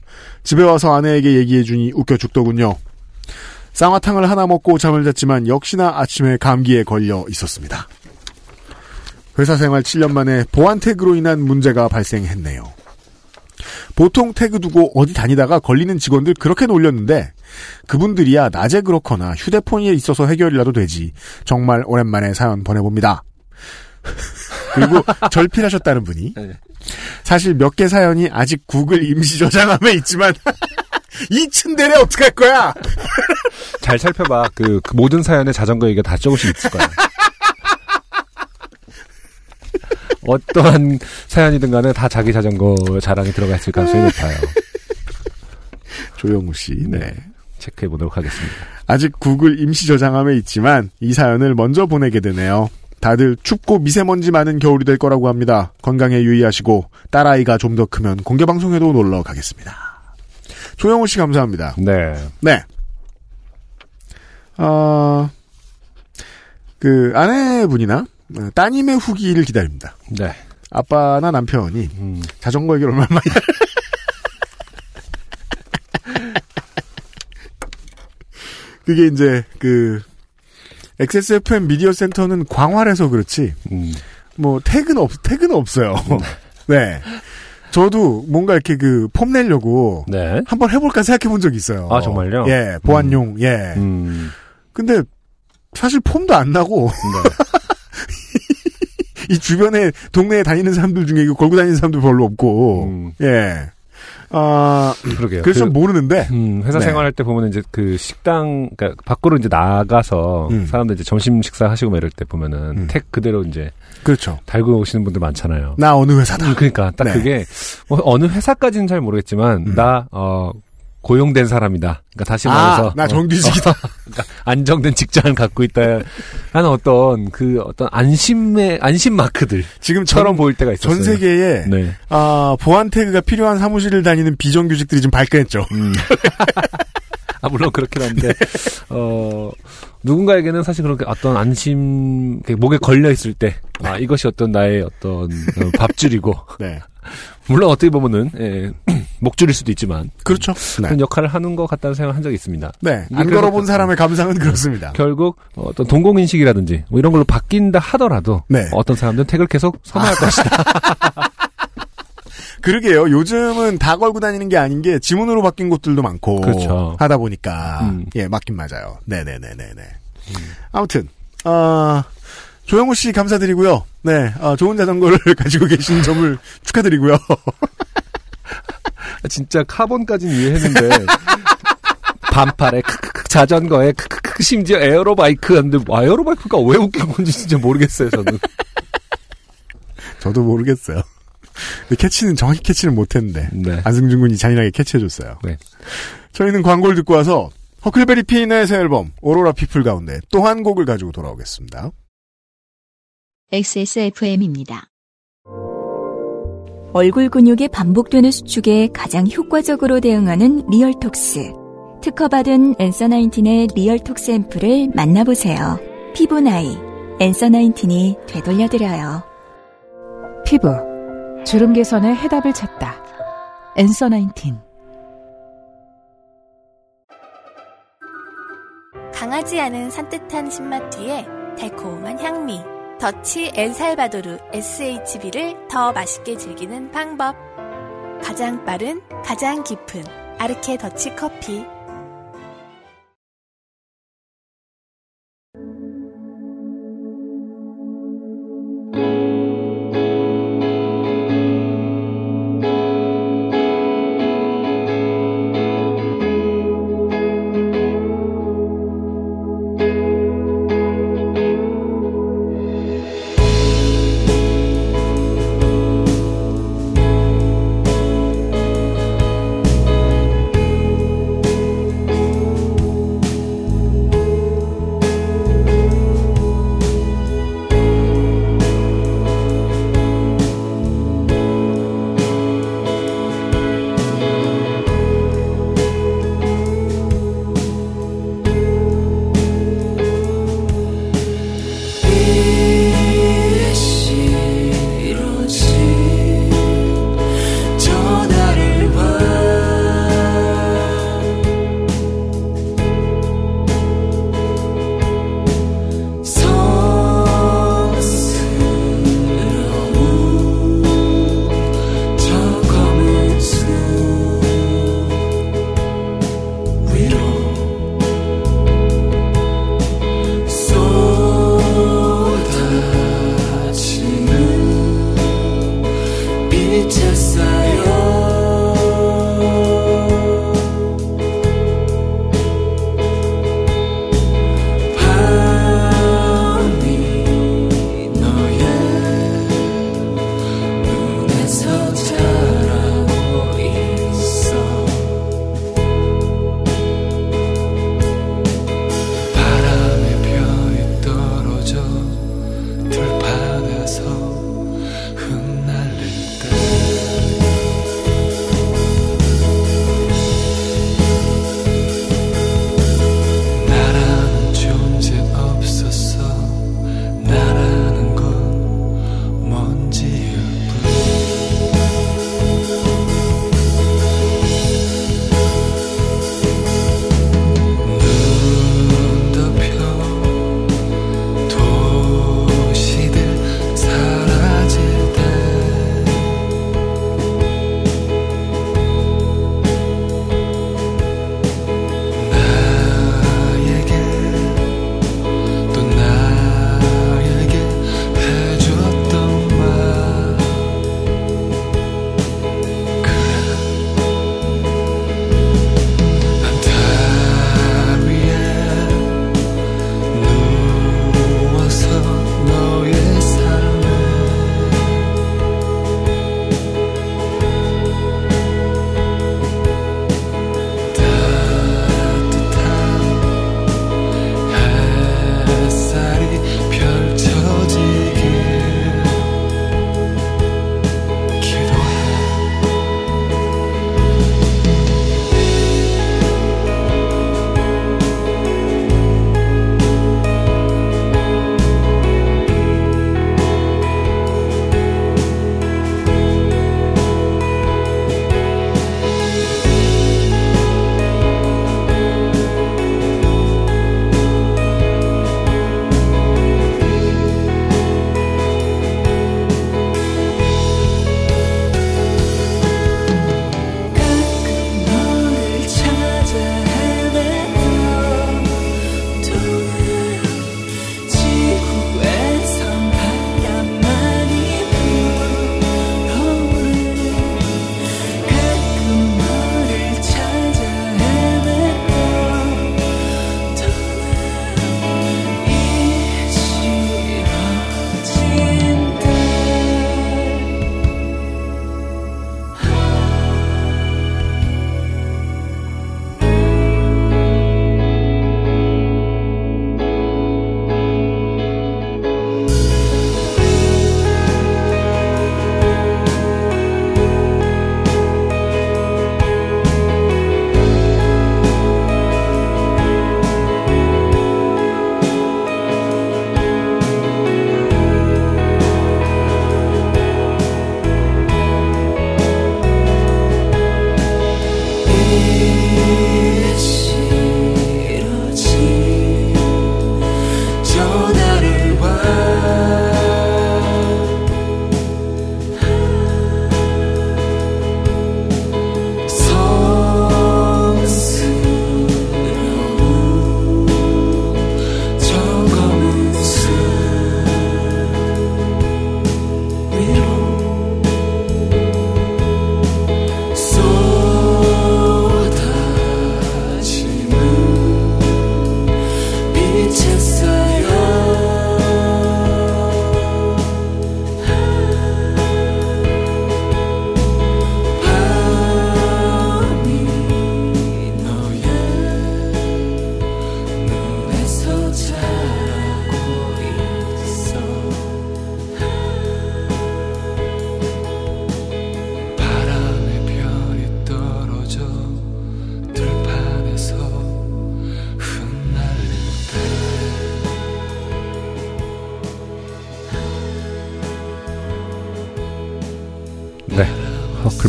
집에 와서 아내에게 얘기해주니 웃겨 죽더군요. 쌍화탕을 하나 먹고 잠을 잤지만 역시나 아침에 감기에 걸려 있었습니다. 회사 생활 7년 만에 보안 태그로 인한 문제가 발생했네요. 보통 태그 두고 어디 다니다가 걸리는 직원들 그렇게 놀렸는데 그분들이야 낮에 그렇거나 휴대폰에 있어서 해결이라도 되지. 정말 오랜만에 사연 보내봅니다. 그리고 절필하셨다는 분이 네. 사실 몇 개 사연이 아직 구글 임시 저장함에 있지만 이 츤데레 어떡할 거야? 잘 살펴봐. 그, 그 모든 사연에 자전거 얘기가 다 조금씩 있을 거야. 어떠한 사연이든 간에 다 자기 자전거 자랑이 들어가 있을 가능성이 높아요. 조영우 씨. 네. 체크해 보도록 하겠습니다. 아직 구글 임시 저장함에 있지만 이 사연을 먼저 보내게 되네요. 다들 춥고 미세먼지 많은 겨울이 될 거라고 합니다. 건강에 유의하시고 딸아이가 좀 더 크면 공개 방송에도 놀러 가겠습니다. 조영우 씨 감사합니다. 네. 네. 어, 그 아내분이나 어, 따님의 후기를 기다립니다. 네. 아빠나 남편이 음. 자전거 얘기를 얼마나 많이 그게 이제 그 XSFM 미디어 센터는 광활해서 그렇지 음. 뭐 태그는 없 태그는 없어요. 네. 저도 뭔가 이렇게 그 폼 내려고 네. 한번 해볼까 생각해 본 적이 있어요. 아, 정말요? 예, 보안용, 예. 음. 근데 사실 폼도 안 나고 이 주변에 동네에 다니는 사람들 중에 이거 걸고 다니는 사람도 별로 없고 예. 아 그러게요. 그래서 그- 좀 모르는데 음, 회사 네. 생활할 때 보면 이제 그 식당, 그러니까 밖으로 이제 나가서 음. 사람들 이제 점심 식사 하시고 막 이럴 때 보면은 택 그대로 이제 그렇죠. 달고 오시는 분들 많잖아요. 나 어느 회사다. 음, 그러니까 딱 네. 그게 뭐 어느 회사까지는 잘 모르겠지만 음. 나 어. 고용된 사람이다. 그러니까 다시 아, 말해서 나 정규직이다. 어, 그러니까 안정된 직장을 갖고 있다. 하는 어떤 그 어떤 안심의 안심 마크들 지금처럼 처럼 보일 때가 있었어요. 전 세계에 네. 아, 보안 태그가 필요한 사무실을 다니는 비정규직들이 좀 발끈했죠. 음. 아, 물론 그렇긴 한데, 어, 누군가에게는 사실 그렇게 어떤 안심, 목에 걸려 있을 때, 아, 이것이 어떤 나의 어떤 어, 밥줄이고, 네. 물론 어떻게 보면은, 예, 목줄일 수도 있지만, 그렇죠. 네. 그런 역할을 하는 것 같다는 생각을 한 적이 있습니다. 네. 이게 안 걸어본 그- 사람의 감상은 그렇습니다. 결국 어떤 동공 인식이라든지 뭐 이런 걸로 바뀐다 하더라도 네. 어떤 사람들은 택을 계속 선호할 것이다. 그러게요. 요즘은 다 걸고 다니는 게 아닌 게 지문으로 바뀐 곳들도 많고 그렇죠. 하다 보니까 음. 예 맞긴 맞아요. 네네네네네. 아무튼 아 조영호 씨 감사드리고요. 네, 아, 좋은 자전거를 가지고 계신 점을 축하드리고요. 진짜 카본까지는 이해했는데 반팔에 크크크 자전거에 크크크 심지어 aero bike 하는데 aero bike가 왜 웃긴 건지 진짜 모르겠어요 저는. 저도 모르겠어요. 근데 캐치는 정확히 캐치는 못했는데 네. 안승준 군이 잔인하게 캐치해줬어요. 네. 저희는 광고를 듣고 와서 허클베리 핀의 새 앨범 오로라 피플 가운데 또 한 곡을 가지고 돌아오겠습니다. XSFM입니다. 얼굴 근육이 반복되는 수축에 가장 효과적으로 대응하는 리얼톡스. 특허받은 Answer Nineteen의 리얼톡스 앰플을 만나보세요. 피부 나이, Answer Nineteen이 되돌려드려요. 피부, 주름 개선의 해답을 찾다. 엔서 나인틴. 강하지 않은 산뜻한 신맛 뒤에 달콤한 향미. 더치 엘살바도르 SHB를 더 맛있게 즐기는 방법. 가장 빠른, 가장 깊은 아르케 더치 커피.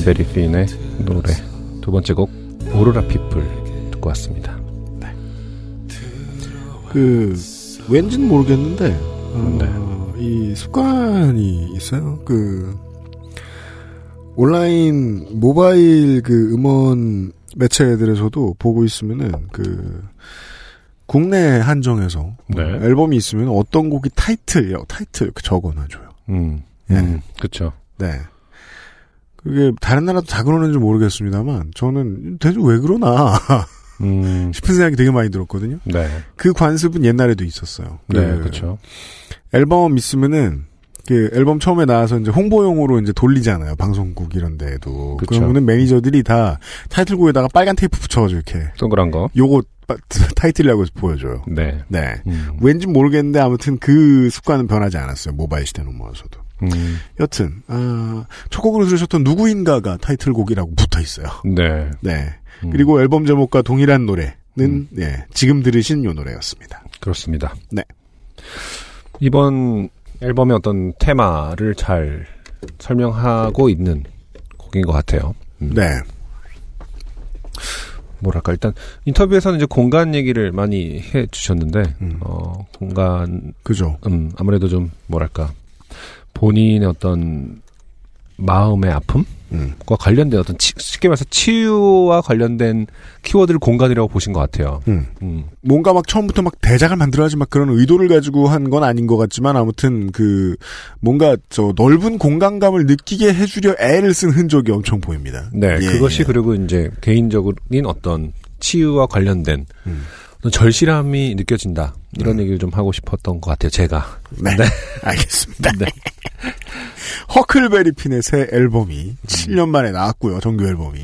베리 핀의 노래 두 번째 곡 오로라 피플 듣고 왔습니다. 그 왠지는 모르겠는데 어, 이 습관이 있어요. 그 온라인 모바일 그 음원 매체들에서도 보고 있으면은 그 국내 한정에서 네. 앨범이 있으면 어떤 곡이 타이틀이요 타이틀 그 적어놔줘요. 음, 예. 음, 그렇죠. 네. 그게 다른 나라도 다 그러는지 모르겠습니다만 저는 대체 왜 그러나 음, 싶은 생각이 되게 많이 들었거든요. 네, 그 관습은 옛날에도 있었어요. 네, 그 그렇죠. 앨범 있으면은 그 앨범 처음에 나와서 이제 홍보용으로 이제 돌리잖아요. 방송국 이런 데에도. 그쵸. 그러면은 매니저들이 다 타이틀곡에다가 빨간 테이프 붙여가지고 이렇게 동그란 거. 요거 빠- 타이틀이라고 해서 보여줘요. 네. 네. 음, 왠지 모르겠는데 아무튼 그 습관은 변하지 않았어요. 모바일 시대 넘어와서도. 음, 여튼 아, 첫 곡으로 들으셨던 누구인가가 타이틀곡이라고 붙어 있어요. 네. 네. 음, 그리고 앨범 제목과 동일한 노래는 예, 지금 들으신 요 노래였습니다. 그렇습니다. 네. 이번 앨범의 어떤 테마를 잘 설명하고 있는 곡인 것 같아요. 음, 네. 뭐랄까 일단 인터뷰에서는 이제 공간 얘기를 많이 해 주셨는데 음. 어 공간 그죠. 음 아무래도 좀 뭐랄까 본인의 어떤 마음의 아픔과 음. 관련된 어떤 치, 쉽게 말해서 치유와 관련된 키워드를 공간이라고 보신 것 같아요. 음. 음. 뭔가 막 처음부터 막 대작을 만들어야지 막 그런 의도를 가지고 한 건 아닌 것 같지만 아무튼 그 뭔가 저 넓은 공간감을 느끼게 해주려 애를 쓴 흔적이 엄청 보입니다. 네, 예, 그것이 예. 그리고 이제 개인적인 어떤 치유와 관련된 음. 절실함이 느껴진다. 이런 얘기를 좀 하고 싶었던 것 같아요, 제가. 네. 알겠습니다. 네. 허클베리 핀의 새 앨범이 7년 만에 나왔고요. 정규 앨범이.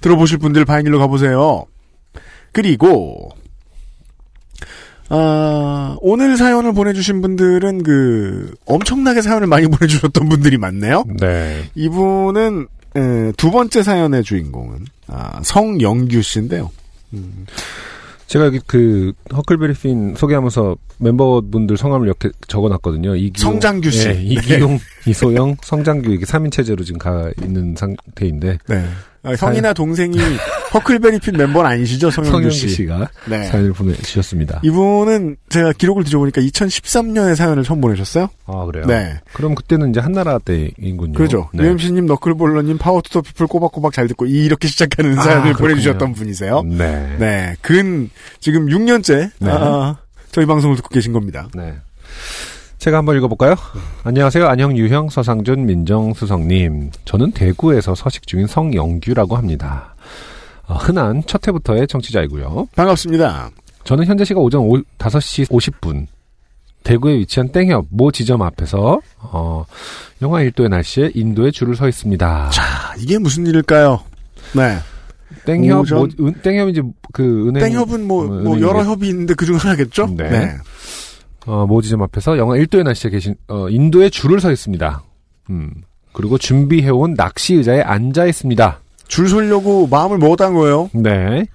들어보실 분들 바이닐로 가보세요. 그리고 아, 오늘 사연을 보내주신 분들은 그 엄청나게 사연을 많이 보내주셨던 분들이 많네요. 네. 이분은 에, 두 번째 사연의 주인공은 아, 성영규 씨인데요. 음, 제가 여기 그 허클베리 핀 소개하면서 멤버분들 성함을 이렇게 적어놨거든요. 이기용, 성장규 씨. 예, 이기용, 이소영, 성장규 이게 3인 체제로 지금 가 있는 상태인데 네. 아, 형이나 동생이 허클베리 핀 멤버는 아니시죠, 성영규 성영규 씨. 씨가 네. 사연을 보내주셨습니다. 이분은 제가 기록을 뒤져보니까 2013년에 사연을 처음 보내셨어요. 아 그래요? 네. 그럼 그때는 이제 한나라 때인군요. 그죠. 네. UMC님, 너클볼러님, Power to the People 꼬박꼬박 잘 듣고 이렇게 시작하는 아, 사연을 그렇군요. 보내주셨던 분이세요. 네. 네. 근 지금 6년째 네. 아, 저희 방송을 듣고 계신 겁니다. 네. 제가 한번 읽어볼까요? 안녕하세요. 안녕, 유형, 서상준, 민정수석님. 저는 대구에서 서식 중인 성영규라고 합니다. 어, 흔한 첫 해부터의 청취자이고요. 반갑습니다. 저는 현재 시각 오전 오, 5시 50분. 대구에 위치한 땡협 모 지점 앞에서 어, 영하 1도의 날씨에 인도에 줄을 서 있습니다. 자, 이게 무슨 일일까요? 네. 땡협 오전- 뭐, 은, 땡협이 이제 그 은행 땡협은 뭐, 어, 뭐 여러 협이 있는데 그중 하나겠죠? 네. 어, 모 지점 앞에서 영하 1도의 날씨에 계신 어, 인도에 줄을 서 있습니다. 음. 그리고 준비해온 낚시 의자에 앉아 있습니다. 줄 서려고 마음을 먹었다는 거예요. 네.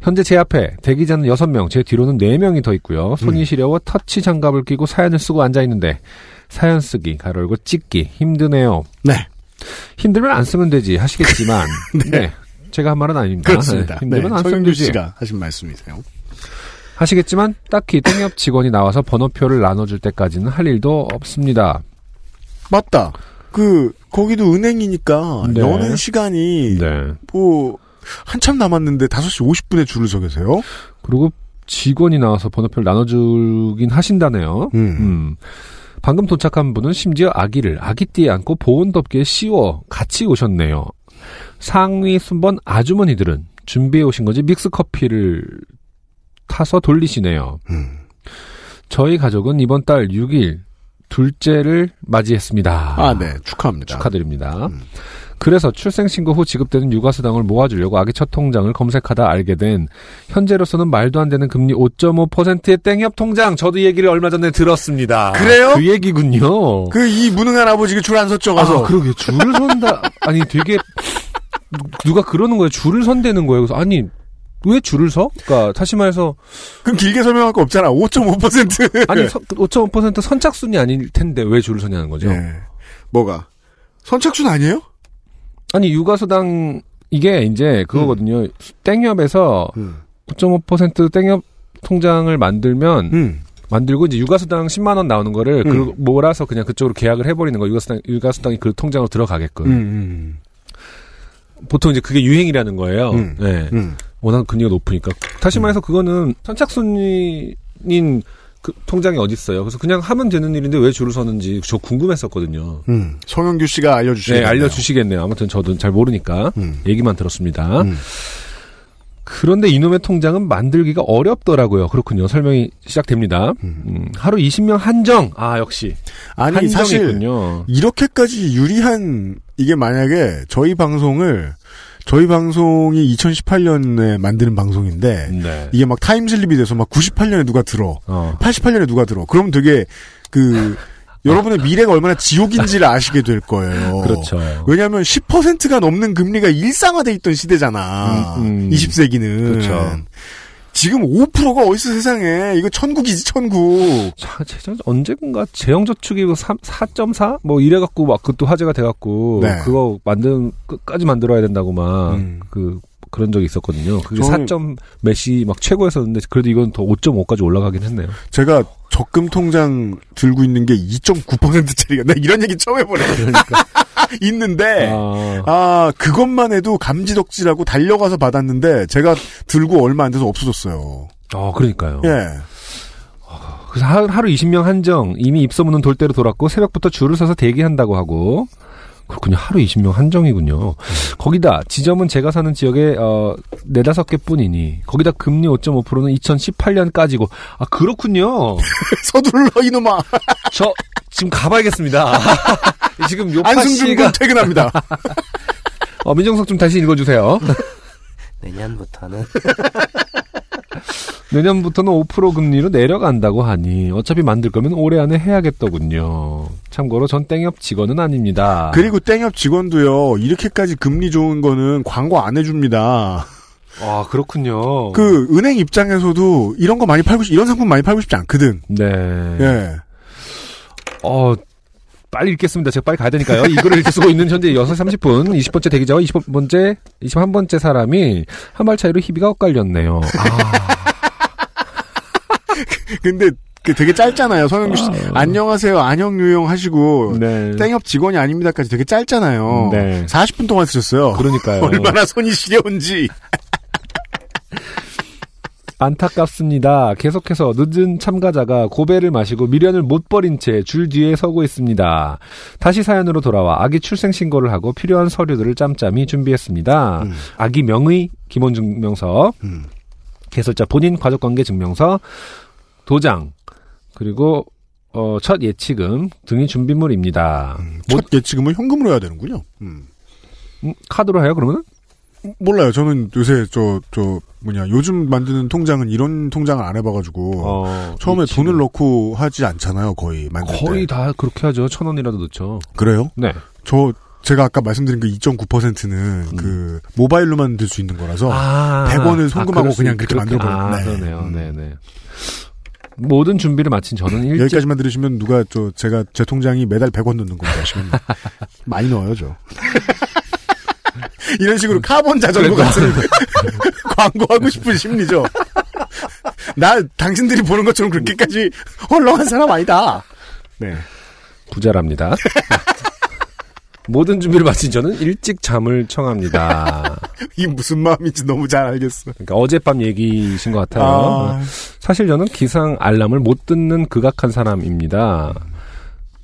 현재 제 앞에 대기자는 6명, 제 뒤로는 4명이 더 있고요. 음. 손이 시려워 터치 장갑을 끼고 사연을 쓰고 앉아 있는데 사연 쓰기, 가로 열고 찍기 힘드네요. 네. 힘들면 안 쓰면 되지 하시겠지만 네. 제가 한 말은 아닙니다. 그렇습니다. 네, 힘들면 네, 안 쓰면 되지. 씨가 하신 말씀이세요. 하시겠지만 딱히 땡협 직원이 나와서 번호표를 나눠줄 때까지는 할 일도 없습니다. 맞다. 그 거기도 은행이니까 네. 여는 시간이 네. 뭐 한참 남았는데 5시 50분에 줄을 서 계세요. 그리고 직원이 나와서 번호표를 나눠주긴 하신다네요. 음. 방금 도착한 분은 심지어 아기를 아기띠에 안고 보온 덮개에 씌워 같이 오셨네요. 상위 순번 아주머니들은 준비해 오신 거지 믹스 커피를 타서 돌리시네요. 음. 저희 가족은 이번 달 6일 둘째를 맞이했습니다. 아, 네. 축하합니다. 축하드립니다. 그래서 출생신고 후 지급되는 육아수당을 모아주려고 아기 첫 통장을 검색하다 알게 된 현재로서는 말도 안 되는 금리 5.5%의 땡협 통장. 저도 이 얘기를 얼마 전에 들었습니다. 그래요? 그 얘기군요. 그 이 무능한 아버지가 줄 안 섰죠 가서. 아, 그러게 줄을 선다. 아니 되게 누가 그러는 거예요. 줄을 선대는 거예요. 그래서 아니 왜 줄을 서? 그러니까 다시 말해서 그럼 길게 설명할 거 없잖아. 5.5%. 아니 5.5% 선착순이 아닐 텐데 왜 줄을 서냐는 거죠. 네. 뭐가? 선착순 아니에요? 아니 육아수당 이게 이제 그거거든요. 땡협에서 9.5% 땡협 통장을 만들면 음. 만들고 이제 육아수당 10만 원 나오는 거를 음. 그 몰아서 그냥 그쪽으로 계약을 해버리는 거 육아수당 육아수당이 그 통장으로 들어가게끔. 음, 음. 보통 이제 그게 유행이라는 거예요. 음. 네. 음. 워낙 금리가 높으니까. 다시 말해서 그거는 선착순인 그 통장이 어디 있어요. 그래서 그냥 하면 되는 일인데 왜 줄을 서는지 저 궁금했었거든요. 음. 송영규 씨가 알려주시겠네요. 네, 알려주시겠네요. 아무튼 저도 잘 모르니까 음. 얘기만 들었습니다. 그런데 이놈의 통장은 만들기가 어렵더라고요. 그렇군요. 설명이 시작됩니다. 음, 하루 20명 한정. 아 역시 아니 한정이 사실. 이렇게까지 유리한 이게 만약에 저희 방송을 저희 방송이 2018년에 만드는 방송인데 네. 이게 막 타임슬립이 돼서 막 98년에 누가 들어, 어. 88년에 누가 들어. 그럼 되게 그 여러분의 미래가 얼마나 지옥인지를 아시게 될 거예요. 그렇죠. 왜냐하면 10%가 넘는 금리가 일상화돼 있던 시대잖아. 음, 음. 20세기는. 그렇죠. 지금 5%가 어디서 세상에 이거 천국이지 천국. 자, 재정 언제군가 재형저축이 4.4? 뭐 이래 갖고 막 그것도 화제가 돼 갖고 네. 그거 만드는 끝까지 만들어야 된다고 막 음. 그 그런 적이 있었거든요. 그게 저는- 4점 몇이 막 최고였었는데 그래도 이건 더 5.5까지 올라가긴 했네요. 제가 적금 통장 들고 있는 게 2.9%짜리가 나 이런 얘기 처음 해보네. 있는데 아, 아 그것만 해도 감지덕지라고 달려가서 받았는데 제가 들고 얼마 안 돼서 없어졌어요. 어, 그러니까요. 예. 그래서 하- 하루 20명 한정 이미 입소문은 돌대로 돌았고 새벽부터 줄을 서서 대기한다고 하고 그렇군요. 하루 20명 한정이군요. 거기다 지점은 제가 사는 지역에 어 네다섯 개뿐이니 거기다 금리 5.5%는 2018년까지고 아 그렇군요. 서둘러 이놈아. 저 지금 가봐야겠습니다. 지금 요파 안승준 씨가 군 퇴근합니다. 어, 민정석 좀 다시 읽어주세요. 내년부터는 내년부터는 5% 금리로 내려간다고 하니 어차피 만들 거면 올해 안에 해야겠더군요. 참고로 전 땡협 직원은 아닙니다. 그리고 땡협 직원도요 이렇게까지 금리 좋은 거는 광고 안 해줍니다. 아 그렇군요. 그 은행 입장에서도 이런 거 많이 팔고 싶, 이런 상품 많이 팔고 싶지 않거든. 네. 예. 어 빨리 읽겠습니다. 제가 빨리 가야 되니까요. 이거를 쓰고 있는 현재 6시 30분 20번째 대기자와 20번째 21번째 사람이 한 발 차이로 희비가 엇갈렸네요. 아, 근데 그 되게 짧잖아요. 서영규 씨 안녕하세요 안녕 유용 하시고 네. 땡협 직원이 아닙니다까지 되게 짧잖아요. 네. 40분 동안 쓰셨어요. 그러니까요. 얼마나 손이 시려운지. 안타깝습니다. 계속해서 늦은 참가자가 고배를 마시고 미련을 못 버린 채 줄 뒤에 서고 있습니다. 다시 사연으로 돌아와 아기 출생 신고를 하고 필요한 서류들을 짬짬이 준비했습니다. 음. 아기 명의 기본 증명서, 개설자 본인 가족관계 증명서, 도장, 그리고 어, 첫 예치금 등이 준비물입니다. 첫 예치금을 현금으로 해야 되는군요. 음. 음, 카드로 해요 그러면은? 몰라요. 저는 요새 저, 저, 뭐냐, 요즘 만드는 통장은 이런 통장을 안 해봐가지고, 어, 처음에 예치금. 돈을 넣고 하지 않잖아요, 거의. 만들 거의 때. 다 그렇게 하죠. 천 원이라도 넣죠. 그래요? 네. 저, 제가 아까 말씀드린 그 2.9%는 그, 모바일로만 들 수 있는 거라서, 음. 아, 100원을 송금하고 그럴 수 그냥 있- 그렇게 그렇게- 만들어버려. 아, 네. 그러네요. 네네. 모든 준비를 마친 저는 일찍 여기까지만 들으시면 누가 저, 제가 제 통장이 매달 100원 넣는 건가 하시면, 많이 넣어요, 저. 이런 식으로 카본 자전거 그래, 같은 광고하고 싶은 심리죠. 나 당신들이 보는 것처럼 그렇게까지 헐렁한 사람 아니다. 네. 부자랍니다. 모든 준비를 마친 저는 일찍 잠을 청합니다. 이 무슨 마음인지 너무 잘 알겠어. 그러니까 어젯밤 얘기이신 것 같아요. 아. 사실 저는 기상 알람을 못 듣는 극악한 사람입니다.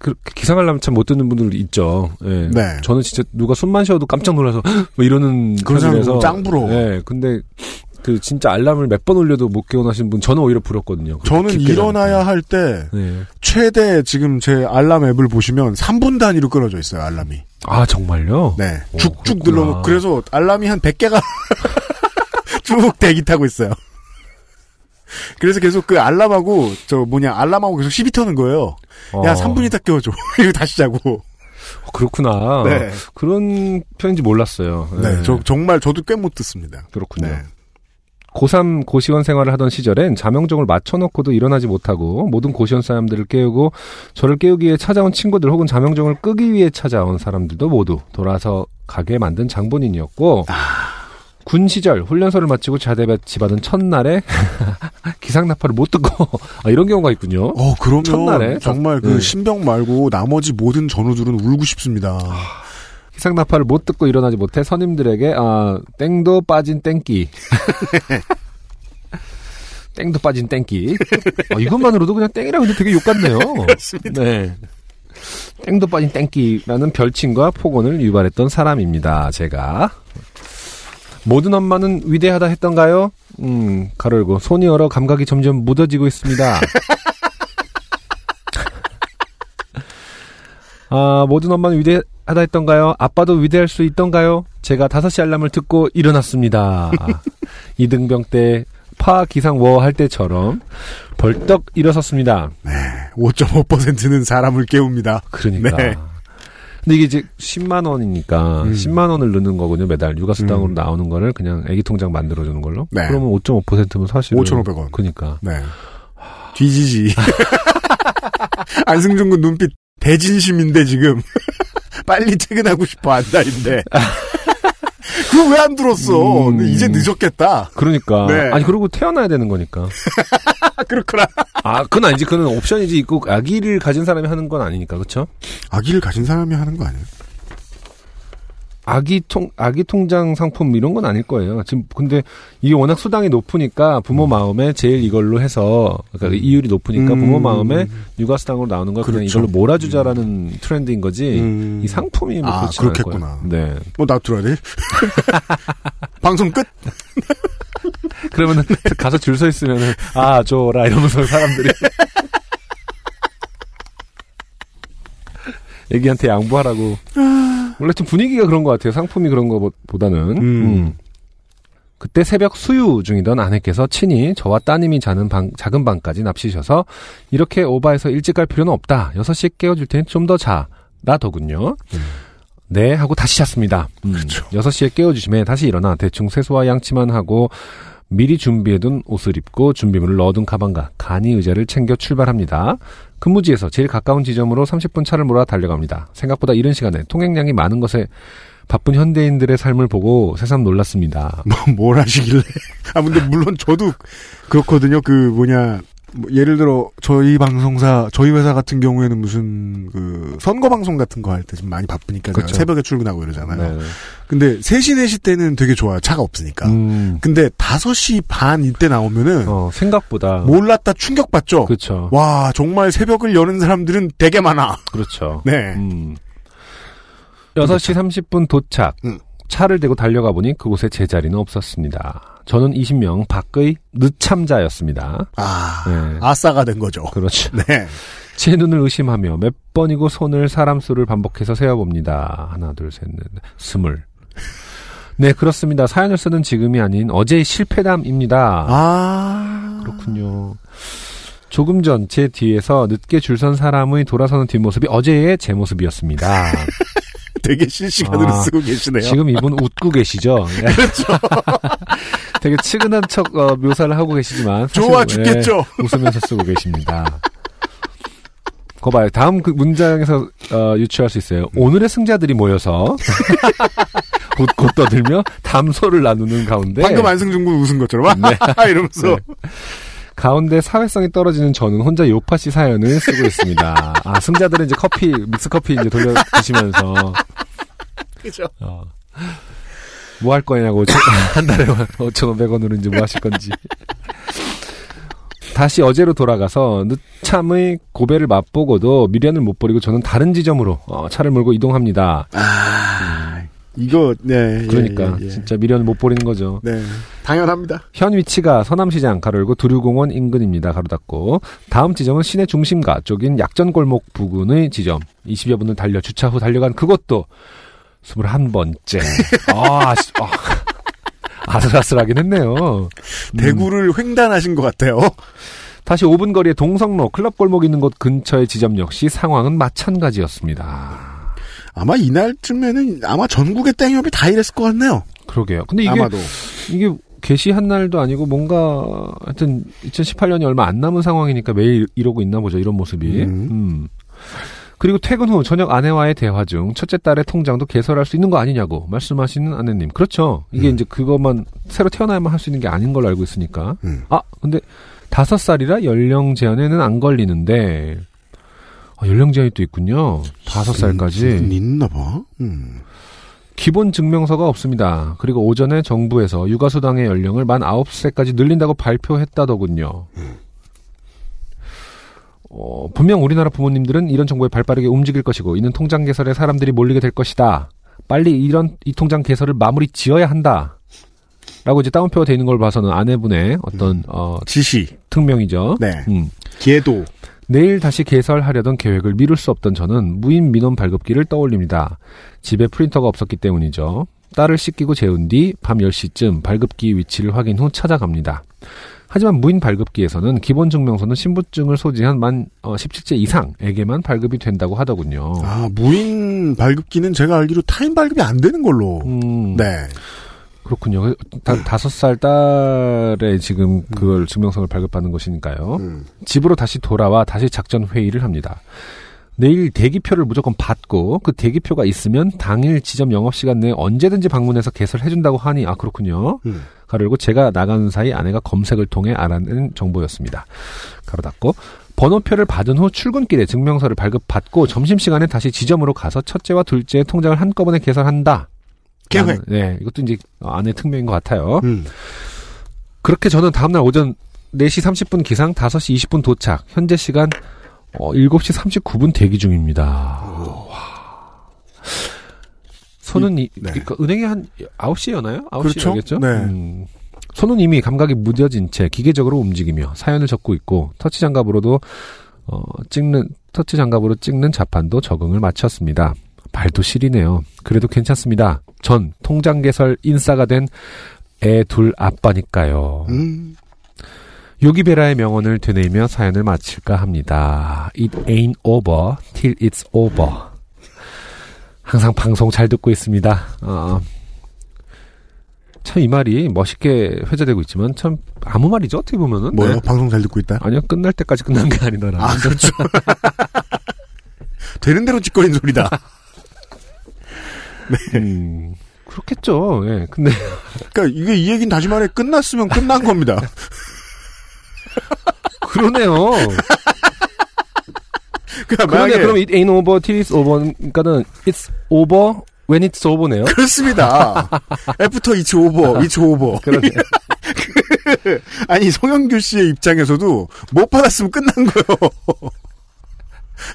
그 기상 알람 참 못 듣는 분들 있죠. 예. 네. 저는 진짜 누가 숨만 쉬어도 깜짝 놀라서 뭐 이러는 편이라서 짱 부러워. 예. 근데 그 진짜 알람을 몇 번 올려도 못 깨어나시는 분 저는 오히려 부럽거든요. 저는 일어나야 할때 네. 최대 지금 제 알람 앱을 보시면 3분 단위로 끊어져 있어요 알람이. 아 정말요? 네. 오, 쭉쭉. 눌러놓고 그래서 알람이 한 100개가 쭉 대기 타고 있어요. 그래서 계속 그 알람하고 저 뭐냐 알람하고 계속 시비 터는 거예요. 야 어. 3분 있다 깨워줘. 이거 다시 자고. 어, 그렇구나. 네. 그런 편인지 몰랐어요. 네. 저 정말 저도 꽤 못 듣습니다. 그렇군요. 네. 고3 고시원 생활을 하던 시절엔 자명종을 맞춰놓고도 일어나지 못하고 모든 고시원 사람들을 깨우고 저를 깨우기 위해 찾아온 친구들 혹은 자명종을 끄기 위해 찾아온 사람들도 모두 돌아서 가게 만든 장본인이었고 군 시절 훈련소를 마치고 자대 배치받은 첫날에 기상나팔을 못 듣고 아, 이런 경우가 있군요. 어, 그러면 첫날에 정말 그 네. 신병 말고 나머지 모든 전우들은 울고 싶습니다. 기상나팔을 못 듣고 일어나지 못해 선임들에게 아, 땡도 빠진 땡기. 땡도 빠진 땡기. 어, 이것만으로도 그냥 땡이라고 해도 되게 욕 같네요. 그렇습니다. 네. 땡도 빠진 땡기라는 별칭과 폭언을 유발했던 사람입니다. 제가. 모든 엄마는 위대하다 했던가요? 음, 가로 열고 손이 얼어 감각이 점점 묻어지고 있습니다. 아, 모든 엄마는 위대하다 했던가요? 아빠도 위대할 수 있던가요? 제가 5시 알람을 듣고 일어났습니다. 이등병 때 파 기상 워 할 때처럼 벌떡 일어섰습니다. 5.5%는 사람을 깨웁니다. 그러니까. 네. 근데 이게 이제 10만 원이니까 음. 10만 원을 넣는 거군요. 매달 육아수 당으로 나오는 거를 그냥 애기 통장 만들어 주는 걸로. 네. 그러면 5.5%면 사실 5,500원. 그러니까. 네. 뒤지지. 안승준 군 눈빛 대진심인데 지금 빨리 퇴근하고 싶어 한달인데 그거 왜 안 들었어? 음. 이제 늦었겠다. 그러니까. 네. 아니 그리고 태어나야 되는 거니까. 그렇구나. 아, 그건 아니지. 그건 옵션이지. 있고 아기를 가진 사람이 하는 건 아니니까. 그렇죠? 아기를 가진 사람이 하는 거 아니에요? 아기 통 아기 통장 상품 이런 건 아닐 거예요. 지금 근데 이게 워낙 수당이 높으니까 부모 마음에 제일 이걸로 해서 그러니까 이율이 높으니까 음. 부모 마음에 육아 수당으로 나오는 거 그냥 그렇죠. 이걸로 몰아주자라는 트렌드인 거지. 음. 이 상품이 뭐 아, 그렇겠구나. 네. 뭐나 들어야 돼? 방송 끝? 그러면은 가서 줄 서 있으면은 아 줘라 이러면서 사람들이 애기한테 양보하라고. 원래 좀 분위기가 그런 것 같아요. 상품이 그런 것보다는. 음. 그때 새벽 수유 중이던 아내께서 친히 저와 따님이 자는 방, 작은 방까지 납치셔서 이렇게 오바해서 일찍 갈 필요는 없다. 6시에 깨워줄 테니 좀 더 자. 라더군요. 네, 하고 다시 잤습니다. 음, 6시에 깨워주심에 다시 일어나 대충 세수와 양치만 하고 미리 준비해둔 옷을 입고 준비물을 넣어둔 가방과 간이 의자를 챙겨 출발합니다. 근무지에서 제일 가까운 지점으로 30분 차를 몰아 달려갑니다. 생각보다 이른 시간에 통행량이 많은 것에 바쁜 현대인들의 삶을 보고 새삼 놀랐습니다. 뭐, 뭘 하시길래. 아, 근데 물론 저도 그렇거든요. 그 뭐냐. 뭐 예를 들어 저희 방송사 저희 회사 같은 경우에는 무슨 그 선거 방송 같은 거 할 때 좀 많이 바쁘니까 그렇죠. 새벽에 출근하고 이러잖아요. 네. 근데 3시 4시 때는 되게 좋아요. 차가 없으니까. 음, 근데 5시 반 이때 나오면은 어, 생각보다. 몰랐다 충격 받죠. 그렇죠. 와 정말 새벽을 여는 사람들은 되게 많아. 그렇죠. 네. 음. 6시 30분 도착. 음. 차를 대고 달려가 보니 그곳에 제 자리는 없었습니다. 저는 20명 밖의 늦참자였습니다. 아 네. 아싸가 된 거죠. 그렇죠. 네. 제 눈을 의심하며 몇 번이고 손을 사람 수를 반복해서 세어봅니다. 하나, 둘, 셋, 넷, 스물. 네, 그렇습니다. 사연을 쓰는 지금이 아닌 어제의 실패담입니다. 아 그렇군요. 조금 전 제 뒤에서 늦게 줄 선 사람의 돌아서는 뒷모습이 어제의 제 모습이었습니다. 되게 실시간으로 아, 쓰고 계시네요. 지금 이분 웃고 계시죠? 네. 그렇죠. 되게 측은한 척 어, 묘사를 하고 계시지만 사실, 좋아 죽겠죠. 네, 웃으면서 쓰고 계십니다. 거 봐요. 다음 그 문장에서 어, 유추할 수 있어요. 오늘의 승자들이 모여서 웃고 떠들며 담소를 나누는 가운데 방금 안승준 군 웃은 것처럼 네. 이러면서 네. 가운데 사회성이 떨어지는 저는 혼자 요파 씨 사연을 쓰고 있습니다. 아 승자들은 이제 커피 믹스 커피 이제 돌려 드시면서 그죠. 어, 뭐 할 거냐고 한 달에 5,500원으로 이제 뭐 하실 건지. 다시 어제로 돌아가서 늦참의 고배를 맛보고도 미련을 못 버리고 저는 다른 지점으로 어, 차를 몰고 이동합니다. 아 이거 네 그러니까 예, 예, 예. 진짜 미련을 못 버리는 거죠. 네 당연합니다. 현 위치가 서남시장 가로열고 두류공원 인근입니다. 가로 닫고 다음 지점은 시내 중심가 쪽인 약전골목 부근의 지점 20여 분을 달려 주차 후 달려간 그것도 21번째. 아, 아, 아슬아슬하긴 했네요. 음. 대구를 횡단하신 것 같아요. 다시 5분 거리에 동성로 클럽 골목 있는 곳 근처의 지점 역시 상황은 마찬가지였습니다. 아마 이날쯤에는 아마 전국의 땡협이 다 이랬을 것 같네요. 그러게요. 근데 이게 아마도 이게 게시한 날도 아니고 뭔가 하여튼 2018년이 얼마 안 남은 상황이니까 매일 이러고 있나 보죠. 이런 모습이. 음. 그리고 퇴근 후 저녁 아내와의 대화 중 첫째 딸의 통장도 개설할 수 있는 거 아니냐고 말씀하시는 아내님. 그렇죠. 이게 이제 그것만 새로 태어나야만 할 수 있는 게 아닌 걸로 알고 있으니까. 아, 근데 다섯 살이라 연령 제한에는 안 걸리는데 아, 연령 제한이 또 있군요. 다섯 살까지. 있나 봐. 음. 기본 증명서가 없습니다. 그리고 오전에 정부에서 육아수당의 연령을 만 9세까지 늘린다고 발표했다더군요. 어, 분명 우리나라 부모님들은 이런 정보에 발빠르게 움직일 것이고 이는 통장 개설에 사람들이 몰리게 될 것이다. 빨리 이런 이 통장 개설을 마무리 지어야 한다. 라고 이제 따옴표가 돼 있는 걸 봐서는 아내분의 어떤 어 지시 특명이죠. 네. 음. 계도 내일 다시 개설하려던 계획을 미룰 수 없던 저는 무인 민원 발급기를 떠올립니다. 집에 프린터가 없었기 때문이죠. 딸을 씻기고 재운 뒤 밤 10시쯤 발급기 위치를 확인 후 찾아갑니다. 하지만 무인 발급기에서는 기본 증명서는 신분증을 소지한 만 17세 이상에게만 발급이 된다고 하더군요. 아, 무인 발급기는 제가 알기로 타인 발급이 안 되는 걸로. 음. 네. 그렇군요. 다, 다섯 살 딸의 지금 그걸 증명서를 발급받는 것이니까요. 집으로 다시 돌아와 다시 작전 회의를 합니다. 내일 대기표를 무조건 받고 그 대기표가 있으면 당일 지점 영업 시간 내에 언제든지 방문해서 개설해 준다고 하니 아 그렇군요. 가르고 제가 나가는 사이 아내가 검색을 통해 알아낸 정보였습니다. 가로 닫고 번호표를 받은 후 출근길에 증명서를 발급받고 점심시간에 다시 지점으로 가서 첫째와 둘째의 통장을 한꺼번에 개설한다. 계획. 라는, 네, 이것도 이제 아내 특명인 것 같아요. 그렇게 저는 다음날 오전 4시 30분 기상 5시 20분 도착. 현재 시간 어, 7시 39분 대기 중입니다. 와. 손은 이, 그러니까 은행에 한 9시에 여나요? 9시에 그렇죠. 네. 음. 손은 이미 감각이 무뎌진 채 기계적으로 움직이며 사연을 적고 있고 터치 장갑으로도 어, 찍는 터치 장갑으로 찍는 자판도 적응을 마쳤습니다. 발도 시리네요. 그래도 괜찮습니다. 전 통장 개설 인싸가 된 애 둘 아빠니까요. 음. 요기베라의 명언을 되뇌이며 사연을 마칠까 합니다. It ain't over till it's over. 항상 방송 잘 듣고 있습니다. 어, 참이 말이 멋있게 회자되고 있지만 참 아무 말이죠 어떻게 보면은 뭐요? 네. 방송 잘 듣고 있다? 아니요 끝날 때까지 끝난 게 아니더라. 아, 그렇죠. 되는 대로 지껄이는 소리다. 음, 그렇겠죠. 예. 근데 그러니까 이게 이 얘기는 다시 말해 끝났으면 끝난 겁니다. 그러네요. 그러니까 그러네. 그럼 it ain't over till it's over. 그러니까는 it's over when it's over네요. 그렇습니다. After it's over, it's over. 그러네. 아니 송영규 씨의 입장에서도 못 받았으면 끝난 거요.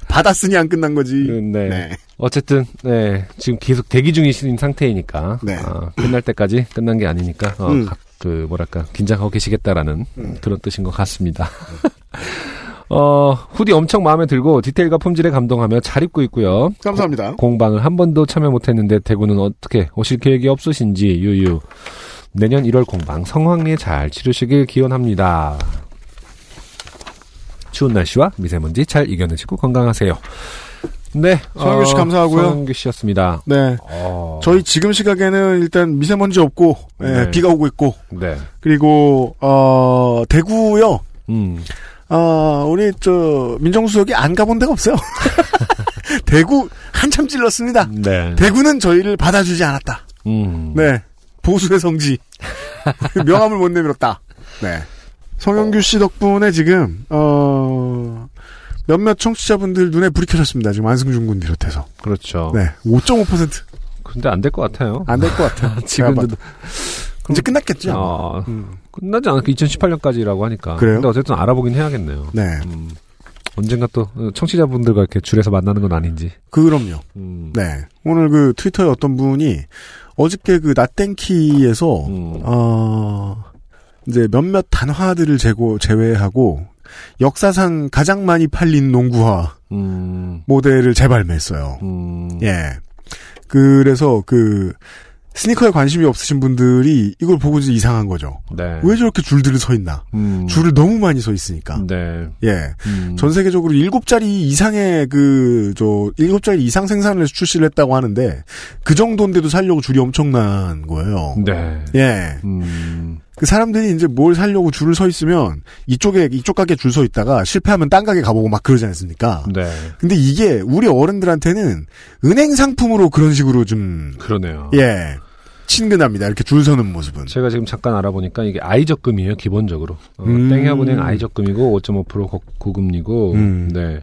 받았으니 안 끝난 거지. 네. 어쨌든 네 지금 계속 대기 중이신 상태이니까 어, 끝날 때까지 끝난 게 아니니까 어, 음. 각- 그 뭐랄까 긴장하고 계시겠다라는 그런 뜻인 것 같습니다. 어 후디 엄청 마음에 들고 디테일과 품질에 감동하며 잘 입고 있고요. 감사합니다. 공, 방을 한 번도 참여 못했는데 대구는 어떻게 오실 계획이 없으신지 유유. 내년 1월 공방 성황리에 잘 치르시길 기원합니다. 추운 날씨와 미세먼지 잘 이겨내시고 건강하세요. 네, 성규 씨 어, 감사하고요. 성규 씨였습니다. 네. 어. 저희 지금 시각에는 일단 미세먼지 없고 예, 네. 비가 오고 있고 네. 그리고 어 대구요. 음. 어 우리 저 민정수석이 안 가본 데가 없어요. 대구 한참 찔렀습니다. 네. 대구는 저희를 받아주지 않았다. 음. 네. 보수의 성지. 명함을 못 내밀었다. 네. 성영규 씨 덕분에 지금, 어, 몇몇 청취자분들 눈에 불이 켜졌습니다. 지금 안승준 군 비롯해서. 그렇죠. 네. 5.5%. 근데 안 될 것 같아요. 안 될 것 같아요. 지금도. 이제 끝났겠죠. 어, 끝나지 않을까 2018년까지라고 하니까. 음. 그래요? 근데 어쨌든 알아보긴 해야겠네요. 네. 음, 언젠가 또 청취자분들과 이렇게 줄에서 만나는 건 아닌지. 그럼요. 음. 네. 오늘 그 트위터에 어떤 분이 어저께 그 나땡키에서, 음. 어, 이제 몇몇 단화들을 제고, 제외하고 역사상 가장 많이 팔린 농구화 음. 모델을 재발매했어요. 음. 예. 그래서 그 스니커에 관심이 없으신 분들이 이걸 보고 이제 이상한 거죠. 네. 왜 저렇게 줄들을 서 있나? 음. 줄을 너무 많이 서 있으니까. 네. 예. 음. 전 세계적으로 일곱 자리 이상의 그, 저, 일곱 자리 이상 생산을 해서 출시를 했다고 하는데, 그 정도인데도 살려고 줄이 엄청난 거예요. 네. 예. 음. 그 사람들이 이제 뭘 사려고 줄을 서 있으면 이쪽에 이쪽 가게 줄 서 있다가 실패하면 딴 가게 가보고 막 그러지 않습니까? 네. 근데 이게 우리 어른들한테는 은행 상품으로 그런 식으로 좀 그러네요. 예. 친근합니다. 이렇게 줄 서는 모습은. 제가 지금 잠깐 알아보니까 이게 아이적금이에요, 기본적으로. 어, 음. 땡협은행 아이적금이고 5.5% 고- 고금리고, 음. 네.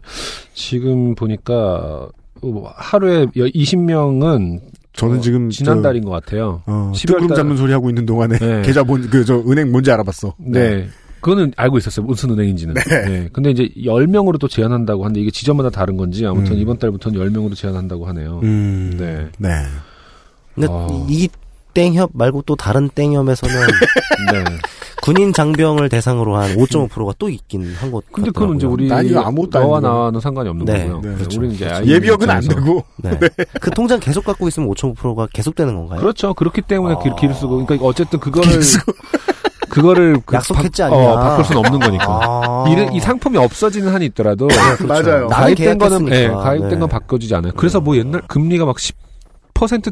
지금 보니까 어, 하루에 20명은 저는 지금 지난달인 저- 것 같아요. 어, 12월 뜨구름 달- 잡는 소리 하고 있는 동안에 네. 계좌 뭔, 그, 저, 은행 뭔지 알아봤어. 네. 그거는 알고 있었어요. 무슨 은행인지는. 네. 근데 이제 10명으로 또 제한한다고 하는데 이게 지점마다 다른 건지 아무튼 음. 이번 달부터는 10명으로 제한한다고 하네요. 음. 네. 네. 근데 어. 이 땡협 말고 또 다른 땡협에서는 네. 군인 장병을 대상으로 한 5.5%가 또 있긴 한것 근데 같더라고요. 그건 이제 우리 아무것도 너와. 나와는 상관이 없는 네. 거고요. 네, 네, 그렇죠. 우리는 이제 그렇죠. 예비역은 안. 되고. 네. 그 통장 계속 갖고 있으면 5.5%가 계속되는 건가요? 그렇죠. 그렇기 때문에 아. 길, 길 쓰고. 그러니까 어쨌든 그거를 그거를 그 약속했지 바, 않냐. 어, 바꿀 수는 없는 거니까. 아. 이, 이 상품이 없어지는 한이 있더라도 맞아요. 나는 가입된 거는. 예, 가입된 네. 건 바꿔주지 않아요. 그래서 뭐 옛날 금리가 막10%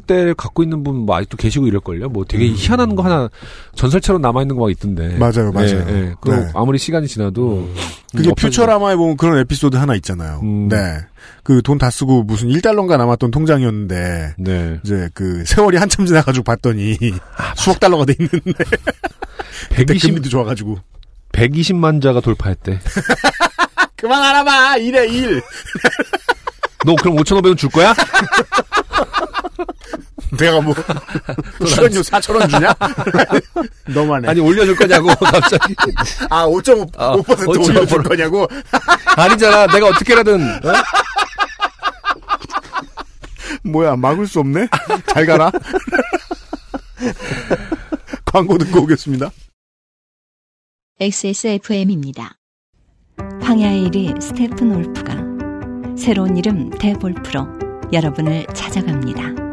대를 갖고 있는 분 뭐 아직도 계시고 이럴걸요. 뭐 되게 희한한 거 하나 전설처럼 남아 있는 거 막 있던데. 음. 맞아요, 맞아요. 예, 예. 그 네. 아무리 시간이 지나도 그게 음, 없어지는- 퓨처라마에 보면 그런 에피소드 하나 있잖아요. 음. 네. 그 돈 다 쓰고 무슨 1달러인가 남았던 통장이었는데, 네. 이제 그 세월이 한참 지나가지고 봤더니 수억 달러가 돼 있는데, 그때 120, 금리도 좋아가지고. 120만 자가 돌파했대. 그만 알아봐! 1에 1! 너 그럼 5,500원 줄 거야? 내가 뭐, 출연료 4천원 주냐? 너만 해. 아니 올려줄 거냐고 갑자기. 아, 5.5% 아, 5% 5.5% 올려줄 거냐고? 아니잖아. 내가 어떻게라든 어? 뭐야, 막을 수 없네? 잘 가라. 광고 듣고 오겠습니다. XSFM입니다. 황야의 1위 스테픈 올프가 새로운 이름 대볼프로 여러분을 찾아갑니다.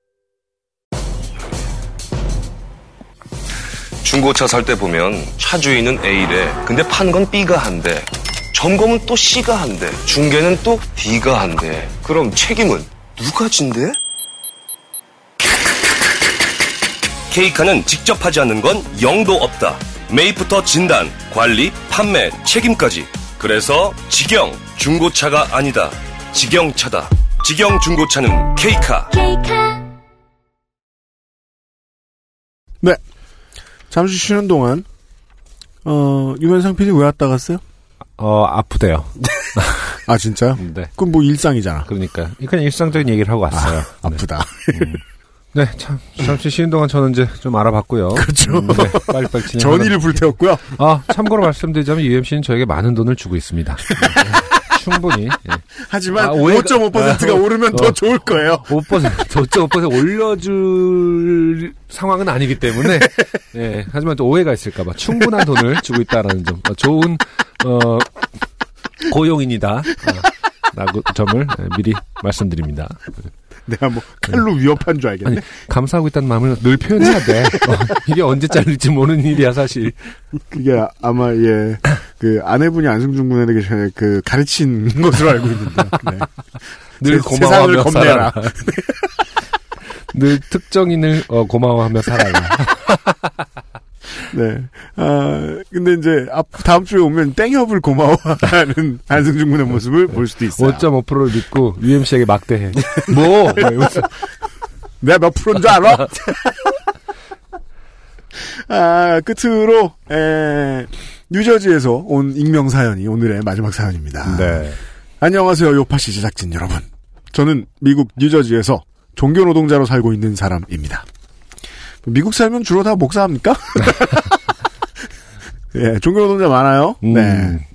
중고차 살 때 보면 차 주인은 A래. 근데 판 건 B가 한대. 점검은 또 C가 한대. 중개는 또 D가 한대. 그럼 책임은 누가 진대? 케이카는 직접 하지 않는 건 영도 없다. 매입부터 진단, 관리, 판매, 책임까지. 그래서 직영 중고차가 아니다. 직영차다. 직영 중고차는 케이카. 네. 잠시 쉬는 동안, 어, 유현상 PD 왜 왔다 갔어요? 어 아프대요. 아, 진짜요? 네. 그럼 뭐 일상이잖아. 그러니까 그냥 일상적인 얘기를 하고 왔어요. 네. 아프다. 네, 참 잠시 쉬는 동안 저는 이제 좀 알아봤고요. 그렇죠. 음, 네, 빨리빨리 진행. 전의를 불태웠고요. 아 참고로 말씀드리자면 UMC는 저에게 많은 돈을 주고 있습니다. 네, 충분히. 예. 하지만 아, 오해가- 5.5%가 아, 오르면 어. 더 좋을 거예요. 5% 5.5% 올려줄 상황은 아니기 때문에 예 하지만 또 오해가 있을까봐 충분한 돈을 주고 있다라는 점 어, 좋은 어 고용인이다 어, 라고 점을 예, 미리 말씀드립니다. 내가 뭐 칼로 위협한 줄 알겠네. 아니 감사하고 있다는 마음을 늘 표현해야 돼. 어, 이게 언제 잘릴지 모르는 일이야 사실. 그게 아마 예 그 아내분이 안승준 군에게 그 가르친 것으로 알고 있는데 네. 늘 세- 고마워하며. 살아라. 늘 특정인을 어, 고마워하며 살아라. 네. 아 근데 이제 앞 다음 주에 오면 땡협을 고마워하는 안승준 군의 모습을 볼 수도 있어요. 5.5%를 믿고 UMC에게 막대해. 뭐? 막 이러면서. 내가 몇 프로인 줄 알아? 아, 끝으로, 에, 뉴저지에서 온 익명 사연이 오늘의 마지막 사연입니다. 네. 안녕하세요, 요파시 제작진 여러분. 저는 미국 뉴저지에서 종교 노동자로 살고 있는 사람입니다. 미국 살면 주로 다 목사합니까? 예, 종교 노동자 많아요. 음. 네.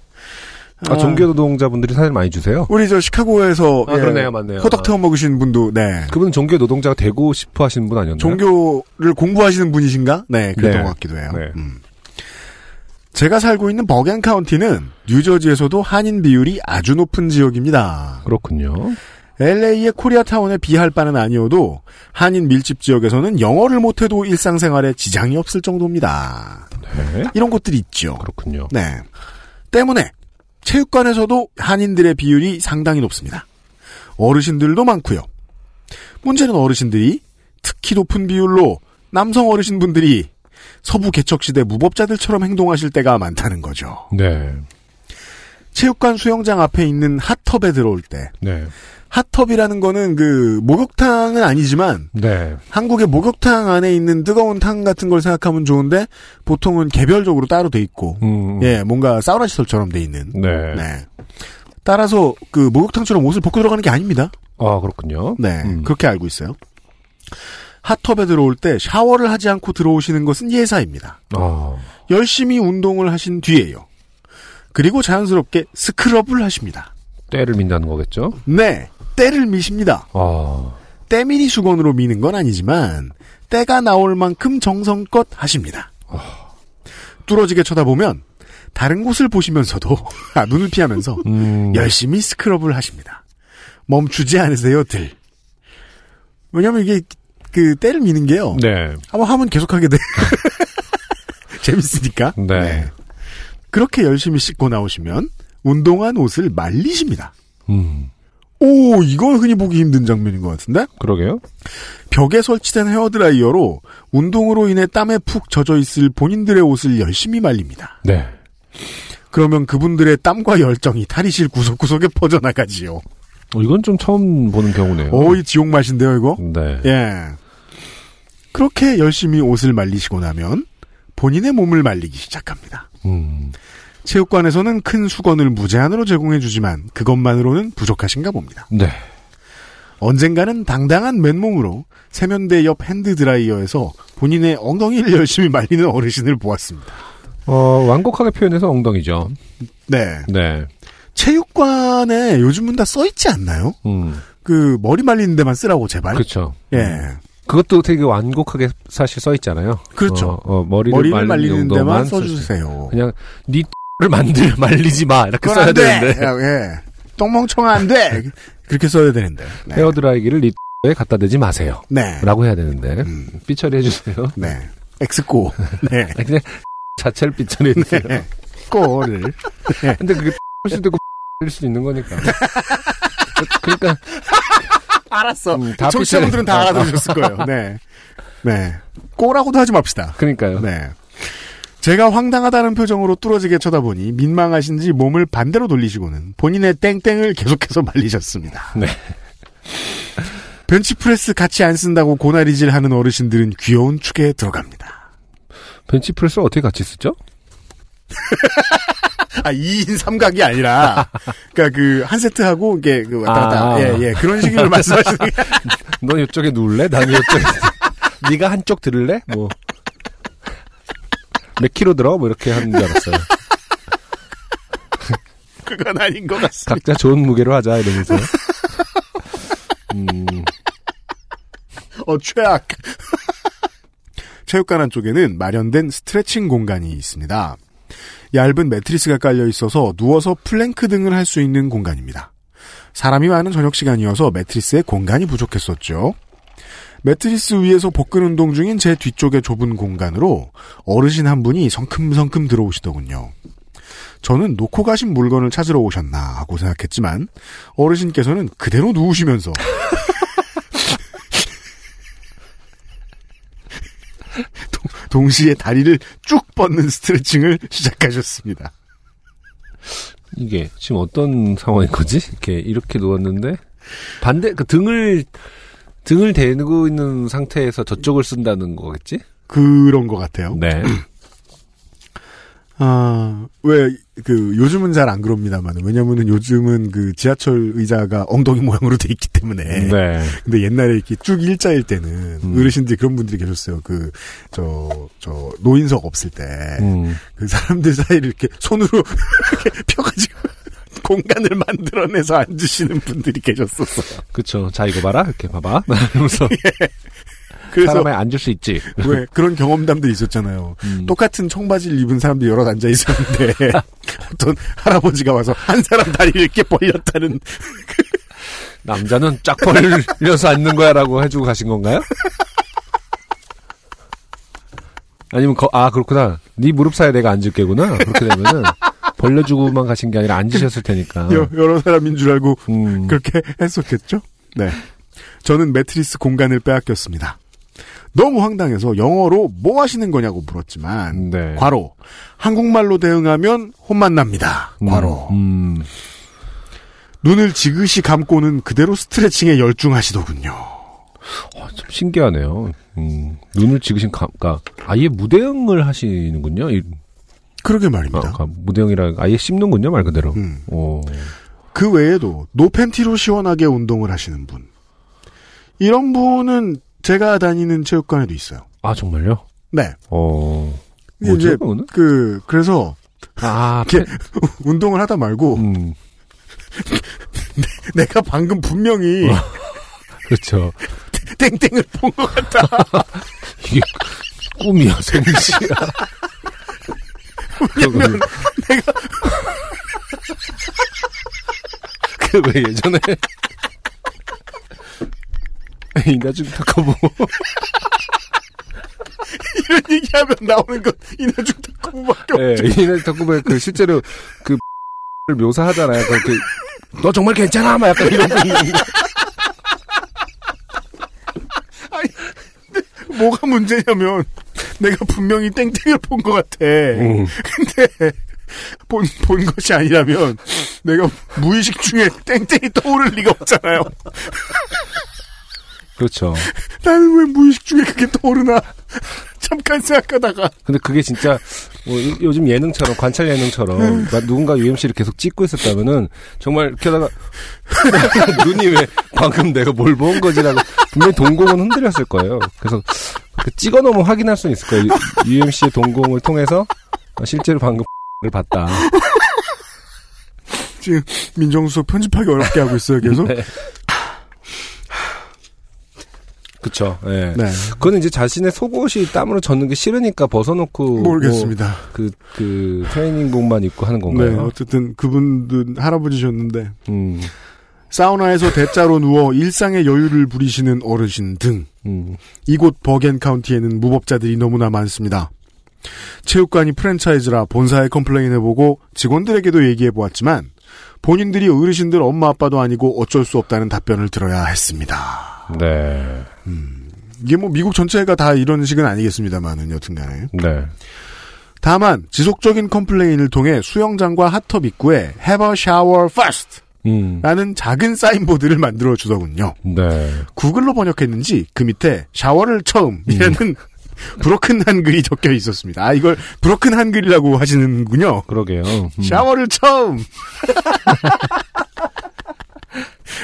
아, 종교 노동자분들이 사연 많이 주세요. 우리 저 시카고에서 아, 예, 그러네요, 맞네요. 호떡 태워 먹으신 분도 네. 그분은 종교 노동자가 되고 싶어 하시는 분 아니었나요? 종교를 공부하시는 분이신가? 네, 그랬던 네. 것 같기도 해요. 네. 음. 제가 살고 있는 버겐 카운티는 뉴저지에서도 한인 비율이 아주 높은 지역입니다. 그렇군요. LA의 코리아타운에 비할 바는 아니어도 한인 밀집 지역에서는 영어를 못해도 일상생활에 지장이 없을 정도입니다. 네. 이런 곳들이 있죠. 그렇군요. 네. 때문에 체육관에서도 한인들의 비율이 상당히 높습니다. 어르신들도 많고요. 문제는 어르신들이 특히 높은 비율로 남성 어르신분들이 서부 개척시대 무법자들처럼 행동하실 때가 많다는 거죠. 네. 체육관 수영장 앞에 있는 핫tub에 들어올 때 네. 핫tub이라는 거는 그 목욕탕은 아니지만 네. 한국의 목욕탕 안에 있는 뜨거운 탕 같은 걸 생각하면 좋은데 보통은 개별적으로 따로 돼 있고 음. 예 뭔가 사우나 시설처럼 돼 있는 네. 네. 따라서 그 목욕탕처럼 옷을 벗고 들어가는 게 아닙니다. 아, 그렇군요. 네, 음. 그렇게 알고 있어요. 핫tub에 들어올 때 샤워를 하지 않고 들어오시는 것은 예사입니다. 아. 열심히 운동을 하신 뒤에요. 그리고 자연스럽게 스크럽을 하십니다. 때를 민다는 거겠죠? 네, 때를 미십니다. 아. 때밀이 수건으로 미는 건 아니지만 때가 나올 만큼 정성껏 하십니다. 뚫어지게 쳐다보면 다른 곳을 보시면서도 아, 눈을 피하면서 음. 열심히 스크럽을 하십니다. 멈추지 않으세요, 들. 왜냐면 이게 그 때를 미는 게요. 네. 한번 하면 계속하게 돼. 재밌으니까. 네. 그렇게 열심히 씻고 나오시면 운동한 옷을 말리십니다. 음. 오, 이건 흔히 보기 힘든 장면인 것 같은데? 그러게요. 벽에 설치된 헤어드라이어로 운동으로 인해 땀에 푹 젖어 있을 본인들의 옷을 열심히 말립니다. 네. 그러면 그분들의 땀과 열정이 탈의실 구석구석에 퍼져나가지요. 어, 이건 좀 처음 보는 경우네요. 어이, 지옥 맛인데요, 이거? 네. 예. 그렇게 열심히 옷을 말리시고 나면 본인의 몸을 말리기 시작합니다. 음. 체육관에서는 큰 수건을 무제한으로 제공해주지만 그것만으로는 부족하신가 봅니다. 네. 언젠가는 당당한 맨몸으로 세면대 옆 핸드드라이어에서 본인의 엉덩이를 열심히 말리는 어르신을 보았습니다. 어, 완곡하게 표현해서 엉덩이죠. 네. 네. 체육관에 요즘은 다 써있지 않나요? 음. 그 머리 말리는 데만 쓰라고 제발. 그렇죠. 예. 그것도 되게 완곡하게 사실 써 있잖아요. 그렇죠. 어, 어, 머리를, 머리를 말리는, 말리는 데만 써주세요. 그냥 니 를 만들 말리지 마 이렇게 써야. 되는데 예. 똥멍청아 안 돼. 그렇게 써야 되는데. 네. 헤어 드라이기를 니에 갖다 대지 마세요. 네. 라고 해야 되는데 삐처리 해주세요. 네. 엑스코. 네. 그냥 자체를 삐처리 해주세요. 네. 꼬를. 네. 근데 그게 할 수도 있고 일 수도 있는 거니까. 그러니까 알았어. 음, 다 청취자분들은 다 알아들으셨을 거예요. 네. 네. 꼬라고도 하지 맙시다. 그러니까요. 네. 제가 황당하다는 표정으로 뚫어지게 쳐다보니 민망하신지 몸을 반대로 돌리시고는 본인의 땡땡을 계속해서 말리셨습니다. 네. 벤치프레스 같이 안 쓴다고 고나리질 하는 어르신들은 귀여운 축에 들어갑니다. 벤치프레스 어떻게 같이 쓰죠? 아, 2인 3각이 아니라, 그니까 그, 한 세트하고, 이게, 그, 왔다 갔다, 아. 예, 예, 그런 식으로 말씀하시는 게. 넌 이쪽에 누울래? 난 이쪽에. 네가 한쪽 들을래? 뭐. 몇 킬로 들어? 뭐 이렇게 하는 줄 알았어요. 그건 아닌 것 같습니다. 각자 좋은 무게로 하자 이러면서. 음, 어, 최악. 체육관 안쪽에는 마련된 스트레칭 공간이 있습니다. 얇은 매트리스가 깔려 있어서 누워서 플랭크 등을 할 수 있는 공간입니다. 사람이 많은 저녁 시간이어서 매트리스에 공간이 부족했었죠. 매트리스 위에서 복근 운동 중인 제 뒤쪽의 좁은 공간으로 어르신 한 분이 성큼성큼 들어오시더군요. 저는 놓고 가신 물건을 찾으러 오셨나 하고 생각했지만 어르신께서는 그대로 누우시면서 동시에 다리를 쭉 뻗는 스트레칭을 시작하셨습니다. 이게 지금 어떤 상황인 거지? 이렇게 이렇게 누웠는데 반대 그 등을 등을 대고 있는 상태에서 저쪽을 쓴다는 거겠지? 그런 것 같아요. 네. 아, 왜, 그, 요즘은 잘 안 그럽니다만, 왜냐면은 요즘은 그 지하철 의자가 엉덩이 모양으로 돼 있기 때문에. 네. 근데 옛날에 이렇게 쭉 일자일 때는, 어르신들이 그런 분들이 계셨어요. 그, 저, 저, 노인석 없을 때. 음. 그 사람들 사이를 이렇게 손으로 이렇게 펴가지고 공간을 만들어내서 앉으시는 분들이 계셨었어요. 그쵸. 자, 이거 봐라. 이렇게 봐봐. 이러면서. 그래서 사람에 앉을 수 있지. 왜 그런 경험담들이 있었잖아요. 음. 똑같은 청바지를 입은 사람들이 여럿 앉아 있었는데 어떤 할아버지가 와서 한 사람 다리를 이렇게 벌렸다는 남자는 쫙 벌려서 앉는 거야라고 해주고 가신 건가요? 아니면 거, 아 그렇구나. 네 무릎 사이에 내가 앉을 게구나. 그렇게 되면은 벌려주고만 가신 게 아니라 앉으셨을 테니까. 여, 여러 사람인 줄 알고 음. 그렇게 했었겠죠? 네. 저는 매트리스 공간을 빼앗겼습니다. 너무 황당해서 영어로 뭐 하시는 거냐고 물었지만 네. 과로 한국말로 대응하면 혼만 납니다. 과로 음. 눈을 지그시 감고는 그대로 스트레칭에 열중하시더군요. 어, 참 신기하네요. 음, 눈을 지그신 가, 가 아예 무대응을 하시는군요. 이, 그러게 말입니다. 아, 무대응이라 아예 씹는군요 말 그대로. 음. 오. 그 외에도 노팬티로 시원하게 운동을 하시는 분. 이런 분은 제가 다니는 체육관에도 있어요. 아 정말요? 네. 어. 뭐죠, 이제 그거는? 그 그래서 아, 이렇게 운동을 하다 말고 음, 내가 방금 분명히 그렇죠. 땡땡을 본 것 같다. 이게 꿈이야, 생시야. 왜냐면 내가 그 왜 예전에 이나중 타카보고 이런 얘기하면 나오는 건 이나중 탁구밖에 예, 없죠. 이나중 타카보에 그 실제로 그를 묘사하잖아요. 그렇게 너 정말 괜찮아, 막 약간 이런 거 있는데. 뭐가 문제냐면 내가 분명히 땡땡을 본것 같아. 음. 근데 본, 본 것이 아니라면 내가 무의식 중에 땡땡이 떠오를 리가 없잖아요. 그렇죠. 나는 왜 무의식 중에 그게 떠오르나 잠깐 생각하다가 근데 그게 진짜 뭐 요- 요즘 예능처럼 관찰 예능처럼 막 누군가 UMC를 계속 찍고 있었다면은 정말 이렇게 하다가 눈이 왜 방금 내가 뭘 본 거지라고 분명히 동공은 흔들렸을 거예요. 그래서 그 찍어 놓으면 확인할 수는 있을 거예요. UMC의 동공을 통해서 실제로 방금 을 봤다. 지금 민정수석 편집하기 어렵게 하고 있어요 계속. 네. 그쵸. 예. 네. 그거는 이제 자신의 속옷이 땀으로 젖는 게 싫으니까 벗어놓고 모르겠습니다. 뭐 그, 그 트레이닝복만 입고 하는 네, 건가요? 어쨌든 그분들 할아버지셨는데 음. 사우나에서 대자로 누워 일상의 여유를 부리시는 어르신 등 음. 이곳 버겐 카운티에는 무법자들이 너무나 많습니다. 체육관이 프랜차이즈라 본사에 complain 해보고 직원들에게도 얘기해보았지만 본인들이 어르신들 엄마 아빠도 아니고 어쩔 수 없다는 답변을 들어야 했습니다. 네. 이게 뭐 미국 전체가 다 이런 식은 아니겠습니다만은 여튼간에. 네. 다만 지속적인 complain을 통해 수영장과 핫tub 입구에 Have a shower first 음. 라는 작은 signboard를 만들어 주더군요. 네. 구글로 번역했는지 그 밑에 샤워를 처음이라는 broken 한글이 적혀 있었습니다. 아 이걸 broken 한글이라고 하시는군요. 그러게요. 음. 샤워를 처음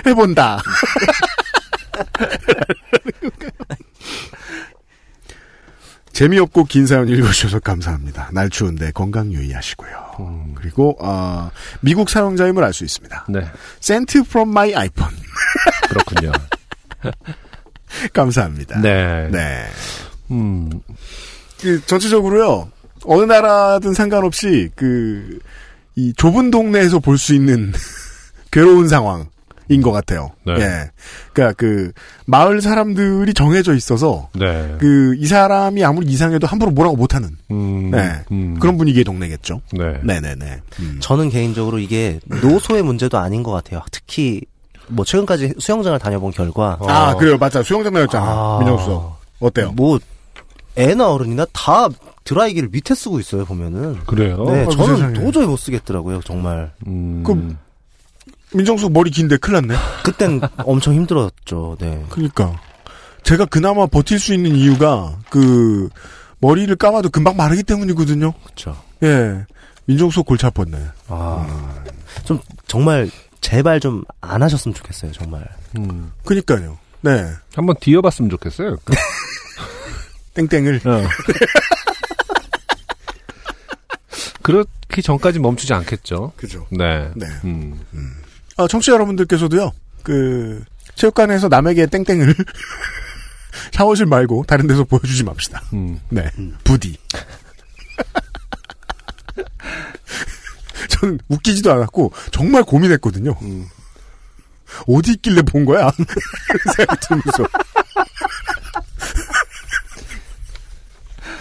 해본다. 재미없고 긴 사연 읽어주셔서 감사합니다. 날 추운데 건강 유의하시고요. 그리고 어, 미국 사용자임을 알 수 있습니다. 네. Sent from my iPhone. 그렇군요. 감사합니다. 네. 네. 음. 그 전체적으로요. 어느 나라든 상관없이 그 이 좁은 동네에서 볼 수 있는 괴로운 상황 인것 같아요. 네. 예. 그러니까 그 마을 사람들이 정해져 있어서 네. 그이 사람이 아무리 이상해도 함부로 뭐라고 못하는 음. 네. 음. 그런 분위기의 동네겠죠. 네. 네 네 네. 음. 저는 개인적으로 이게 노소의 문제도 아닌 것 같아요. 특히 뭐 최근까지 수영장을 다녀본 결과 아 그래요, 맞아. 수영장 다녔잖아. 아. 민정수 어때요? 뭐 애나 어른이나 다 드라이기를 밑에 쓰고 있어요 보면은. 그래요? 네, 아이고, 저는 세상에. 도저히 못 쓰겠더라고요 정말. 음. 그럼 민정수 머리 긴데 큰일 났네. 그땐 엄청 힘들었죠. 네. 그러니까 제가 그나마 버틸 수 있는 이유가 그 머리를 감아도 금방 마르기 때문이거든요. 그렇죠. 예. 민정수 골치 아팠네. 아, 좀 정말 제발 좀 안 하셨으면 좋겠어요 정말. 음. 그니까요. 네. 한번 뒤어봤으면 좋겠어요. 땡땡을. 어. 그렇기 전까지 멈추지 않겠죠. 그죠. 네. 네. 음. 아, 청취자 여러분들께서도요. 그 체육관에서 남에게 땡땡을 샤워실 말고 다른 데서 보여주지 맙시다. 음. 네. 부디. 저는 웃기지도 않았고 정말 고민했거든요. 어디 있길래 본 거야? 생각이 들면서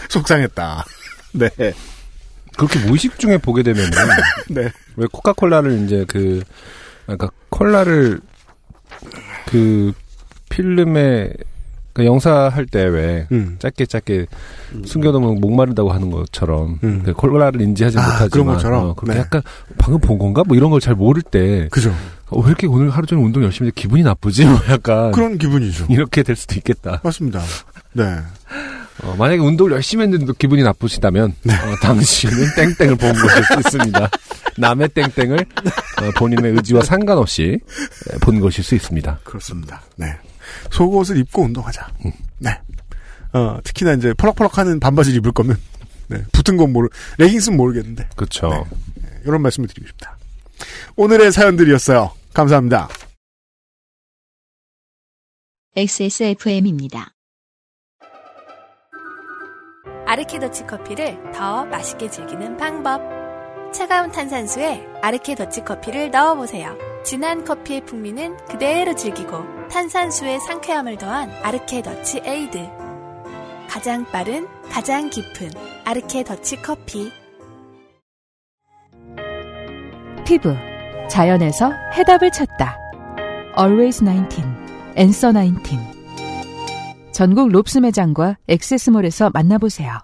속상했다. 네. 그렇게 무의식 중에 보게 되면은 네. 왜 코카콜라를 이제 그 그러니까 콜라를 그 필름에 그 영사할 때왜 음. 짧게 짧게 숨겨놓으면 목마르다고 하는 것처럼 그 콜라를 인지하지 아, 못하지만 그런 것처럼? 어, 그렇게 네. 약간 방금 본 건가 뭐 이런 걸 잘 모를 때 그죠. 어, 왜 이렇게 오늘 하루 종일 운동 열심히 했는데 기분이 나쁘지 뭐 약간 그런 기분이죠. 이렇게 될 수도 있겠다. 맞습니다. 네. 어, 만약에 운동을 열심히 했는데도 기분이 나쁘시다면 네. 어, 당신은 땡땡을 본 것일 수 있습니다. 남의 땡땡을 어, 본인의 의지와 상관없이 에, 본 것일 수 있습니다. 그렇습니다. 네. 속옷을 입고 운동하자. 음. 네. 어, 특히나 이제 펄럭펄럭하는 반바지를 입을 거면 네, 붙은 건 모르, 레깅스는 모르겠는데 그렇죠. 네, 이런 말씀을 드리고 싶다. 오늘의 사연들이었어요. 감사합니다. XSFM입니다. 아르케 더치 커피를 더 맛있게 즐기는 방법. 차가운 탄산수에 아르케 더치 커피를 넣어보세요. 진한 커피의 풍미는 그대로 즐기고 탄산수의 상쾌함을 더한 아르케 더치 에이드. 가장 빠른, 가장 깊은 아르케 더치 커피. 피부 자연에서 해답을 찾다. Always 19, Answer 19. 전국 롭스 매장과 XS몰에서 만나보세요.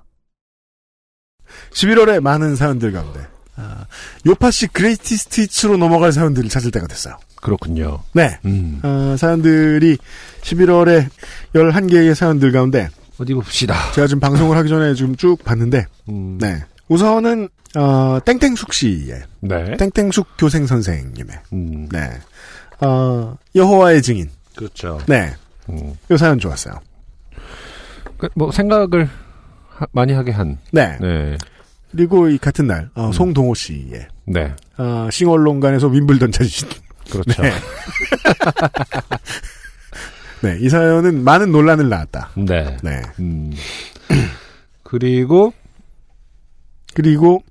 11월에 많은 사연들 가운데 아, 요파시 Greatest Hits로 넘어갈 사연들을 찾을 때가 됐어요. 그렇군요. 네. 음. 어, 사연들이 11월에 11개의 사연들 가운데 어디 봅시다. 제가 지금 방송을 하기 전에 지금 쭉 봤는데 음. 네. 우선은 어, 땡땡숙 씨의 네. 땡땡숙 교생 선생님의 음. 네. 어, 여호와의 증인. 그렇죠. 네. 음. 이 사연 좋았어요. 그, 뭐 생각을 하- 많이 하게 한. 네. 네. 그리고 이 같은 날 음. 어, 송동호 씨의 네. 어, 싱얼론간에서 윈블던 찾으신 그렇죠. 네. 네, 이 사연은 많은 논란을 낳았다. 네. 네. 음. 그리고 그리고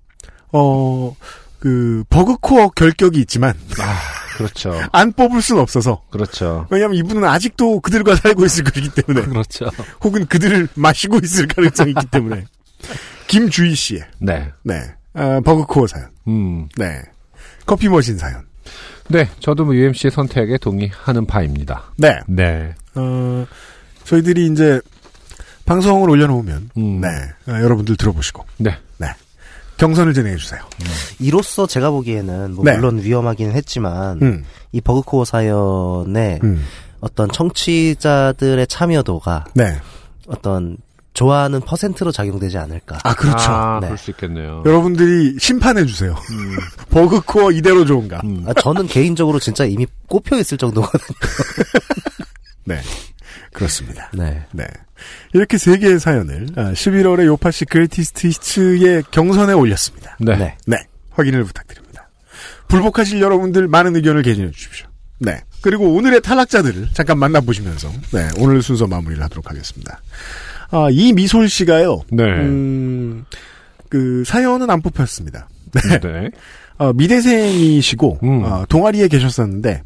어, 그 버그코어 결격이 있지만 아, 그렇죠. 안 뽑을 수는 없어서 그렇죠. 왜냐하면 이분은 아직도 그들과 살고 있을 것이기 때문에 그렇죠. 혹은 그들을 마시고 있을 가능성이 있기 때문에 김주희 씨의 네. 네 아, 버그코어 사연, 음. 네 커피 머신 사연, 네. 저도 뭐 UMC의 선택에 동의하는 바입니다. 네 네. 어, 저희들이 이제 방송을 올려놓으면 음. 네 아, 여러분들 들어보시고 네. 네 경선을 진행해 주세요. 이로써 제가 보기에는 뭐 네. 물론 위험하긴 했지만 음. 이 버그코어 사연에 음. 어떤 청취자들의 참여도가 네. 어떤 좋아하는 퍼센트로 작용되지 않을까. 아 그렇죠. 아, 네. 그럴 수 있겠네요. 여러분들이 심판해 주세요. 버그코어 이대로 좋은가? 음. 아, 저는 개인적으로 진짜 이미 꼽혀 있을 정도거든요. 네. 그렇습니다. 네. 네. 이렇게 세 개의 사연을 아, 11월에 요파시 Greatest Hits의 경선에 올렸습니다. 네. 네. 네. 확인을 부탁드립니다. 불복하실 여러분들 많은 의견을 개진해 주십시오. 네. 그리고 오늘의 탈락자들을 잠깐 만나보시면서 네, 오늘 순서 마무리를 하도록 하겠습니다. 아, 이 미솔 씨가요. 네. 음, 그 사연은 안 뽑혔습니다. 네. 네. 어, 미대생이시고 음. 어, 동아리에 계셨었는데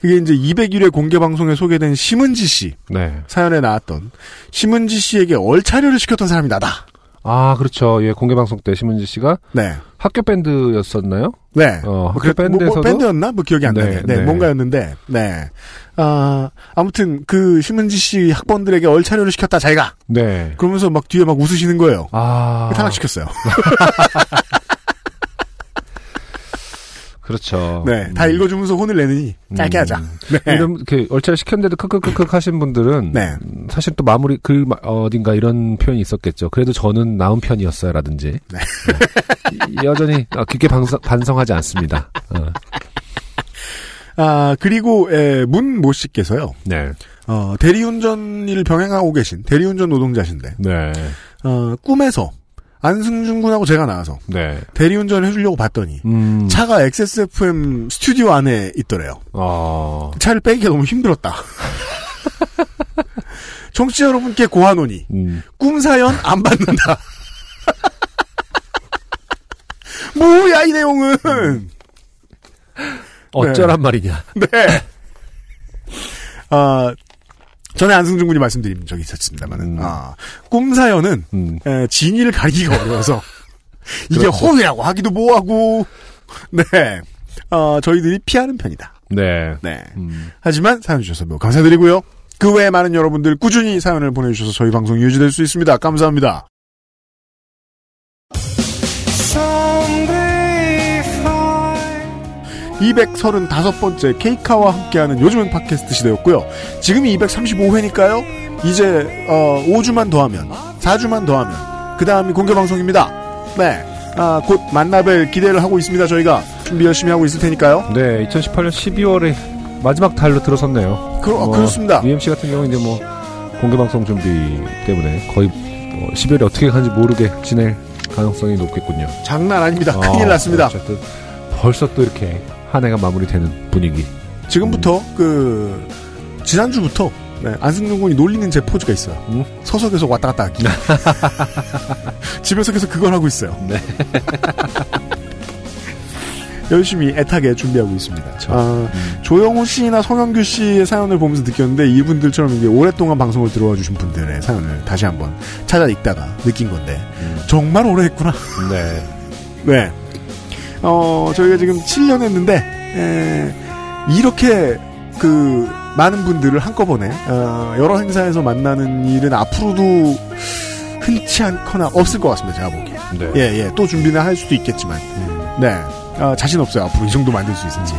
그게 이제 201회 공개 방송에 소개된 심은지 씨 네. 사연에 나왔던 심은지 씨에게 얼차려를 시켰던 사람이 나다. 아, 그렇죠. 예, 공개 방송 때 심은지 씨가 네. 학교 밴드였었나요? 네. 어, 학교 그, 뭐, 뭐 밴드에서도 밴드였나? 뭐 기억이 안 네, 나네. 네, 네. 뭔가였는데, 네. 아, 아무튼 그 심은지 씨 학번들에게 얼차려를 시켰다, 자기가. 네. 그러면서 막 뒤에 막 웃으시는 거예요. 아. 탈락시켰어요. 그렇죠. 네. 다 읽어주면서 혼을 내느니 짧게 음. 하자. 네. 이런 이렇게 얼차려 시켰는데도 크크크크 하신 분들은 네. 음, 사실 또 마무리 글 마- 어딘가 이런 표현이 있었겠죠. 그래도 저는 나은 편이었어요라든지 네. 네. 여전히 어, 깊게 반성, 반성 하지 않습니다. 어. 아, 그리고, 에, 문모 씨께서요. 네, 어, 대리운전 일을 병행하고 계신 대리운전 노동자신데, 네, 어, 꿈에서 안승준 군하고 제가 나와서 네. 대리운전 해주려고 봤더니, 음, 차가 XSFM 스튜디오 안에 있더래요. 어, 차를 빼기가 너무 힘들었다. 청취자 여러분께 고하노니 음. 꿈사연 안 받는다. 뭐야 이 내용은 어쩌란 말이냐. 네. 아 전에 안승준 군이 말씀드린 적이 있었습니다만은 아, 꿈 사연은 에, 진위를 가리기가 어려워서 이게 그렇죠. 허위라고 하기도 뭐하고 네 어, 저희들이 피하는 편이다. 네. 네. 하지만 사연 주셔서 매우 감사드리고요. 그 외에 많은 여러분들 꾸준히 사연을 보내주셔서 저희 방송이 유지될 수 있습니다. 감사합니다. 235번째 케이카와 함께하는 요즘은 팟캐스트 시대였고요. 지금이 235회니까요. 이제 어, 5주만 더하면 4주만 더하면 그 다음이 공개 방송입니다. 네. 아, 곧 만나뵐 기대를 하고 있습니다. 저희가 준비 열심히 하고 있을 테니까요. 네, 2018년 12월에 마지막 달로 들어섰네요. 그, 어, 그렇습니다. UMC 같은 경우는 이제 뭐 공개 방송 준비 때문에 거의 뭐 12월에 어떻게 가는지 모르게 지낼 가능성이 높겠군요. 장난 아닙니다. 어, 큰일 났습니다. 어쨌든 벌써 또 이렇게 한 해가 마무리되는 분위기. 지금부터 그 지난주부터 네, 안승준 군이 놀리는 제 포즈가 있어요. 서서 계속 왔다 갔다 하기. 집에서 계속 그걸 하고 있어요. 네. 열심히 애타게 준비하고 있습니다. 아, 조영호 씨나 송영규 씨의 사연을 보면서 느꼈는데 이분들처럼 이제 오랫동안 방송을 들어와 주신 분들의 사연을 다시 한번 찾아 읽다가 느낀 건데 정말 오래 했구나. 네. 네. 어, 저희가 지금 7년 했는데, 에, 이렇게 그 많은 분들을 한꺼번에, 어, 여러 행사에서 만나는 일은 앞으로도 흔치 않거나 없을 것 같습니다, 제가 보기에. 네. 예, 예. 또 준비는 할 수도 있겠지만. 네. 아, 자신 없어요, 앞으로 이 정도 만들 수 있을지.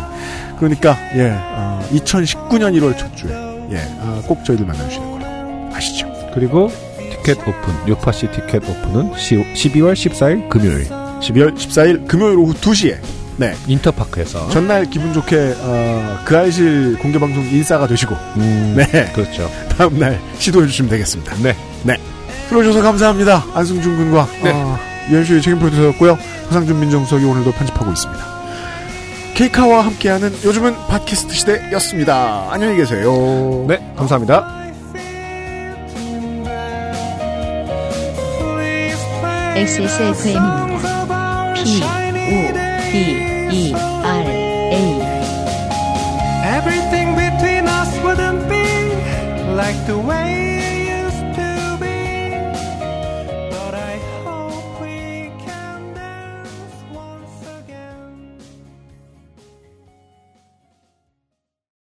그러니까, 예, 어, 2019년 1월 첫 주에, 예, 아, 꼭 저희들 만나주시는 걸로 아시죠? 그리고 티켓 오픈, 요파시 티켓 오픈은 12월 14일 금요일. 12월 14일 금요일 오후 2시에, 네. 인터파크에서. 전날 기분 좋게 어, 그 알실 공개 방송 인싸가 되시고 네 그렇죠. 다음 날 시도해 주시면 되겠습니다. 네. 네. 들어주셔서 감사합니다. 안승준 군과 네. 어, 유현수의 책임 프로듀서였고요. 허상준 민정수석이 오늘도 편집하고 있습니다. 케이카와 함께하는 요즘은 팟캐스트 시대였습니다. 안녕히 계세요. 네, 감사합니다. XSFM입니다. P U D E。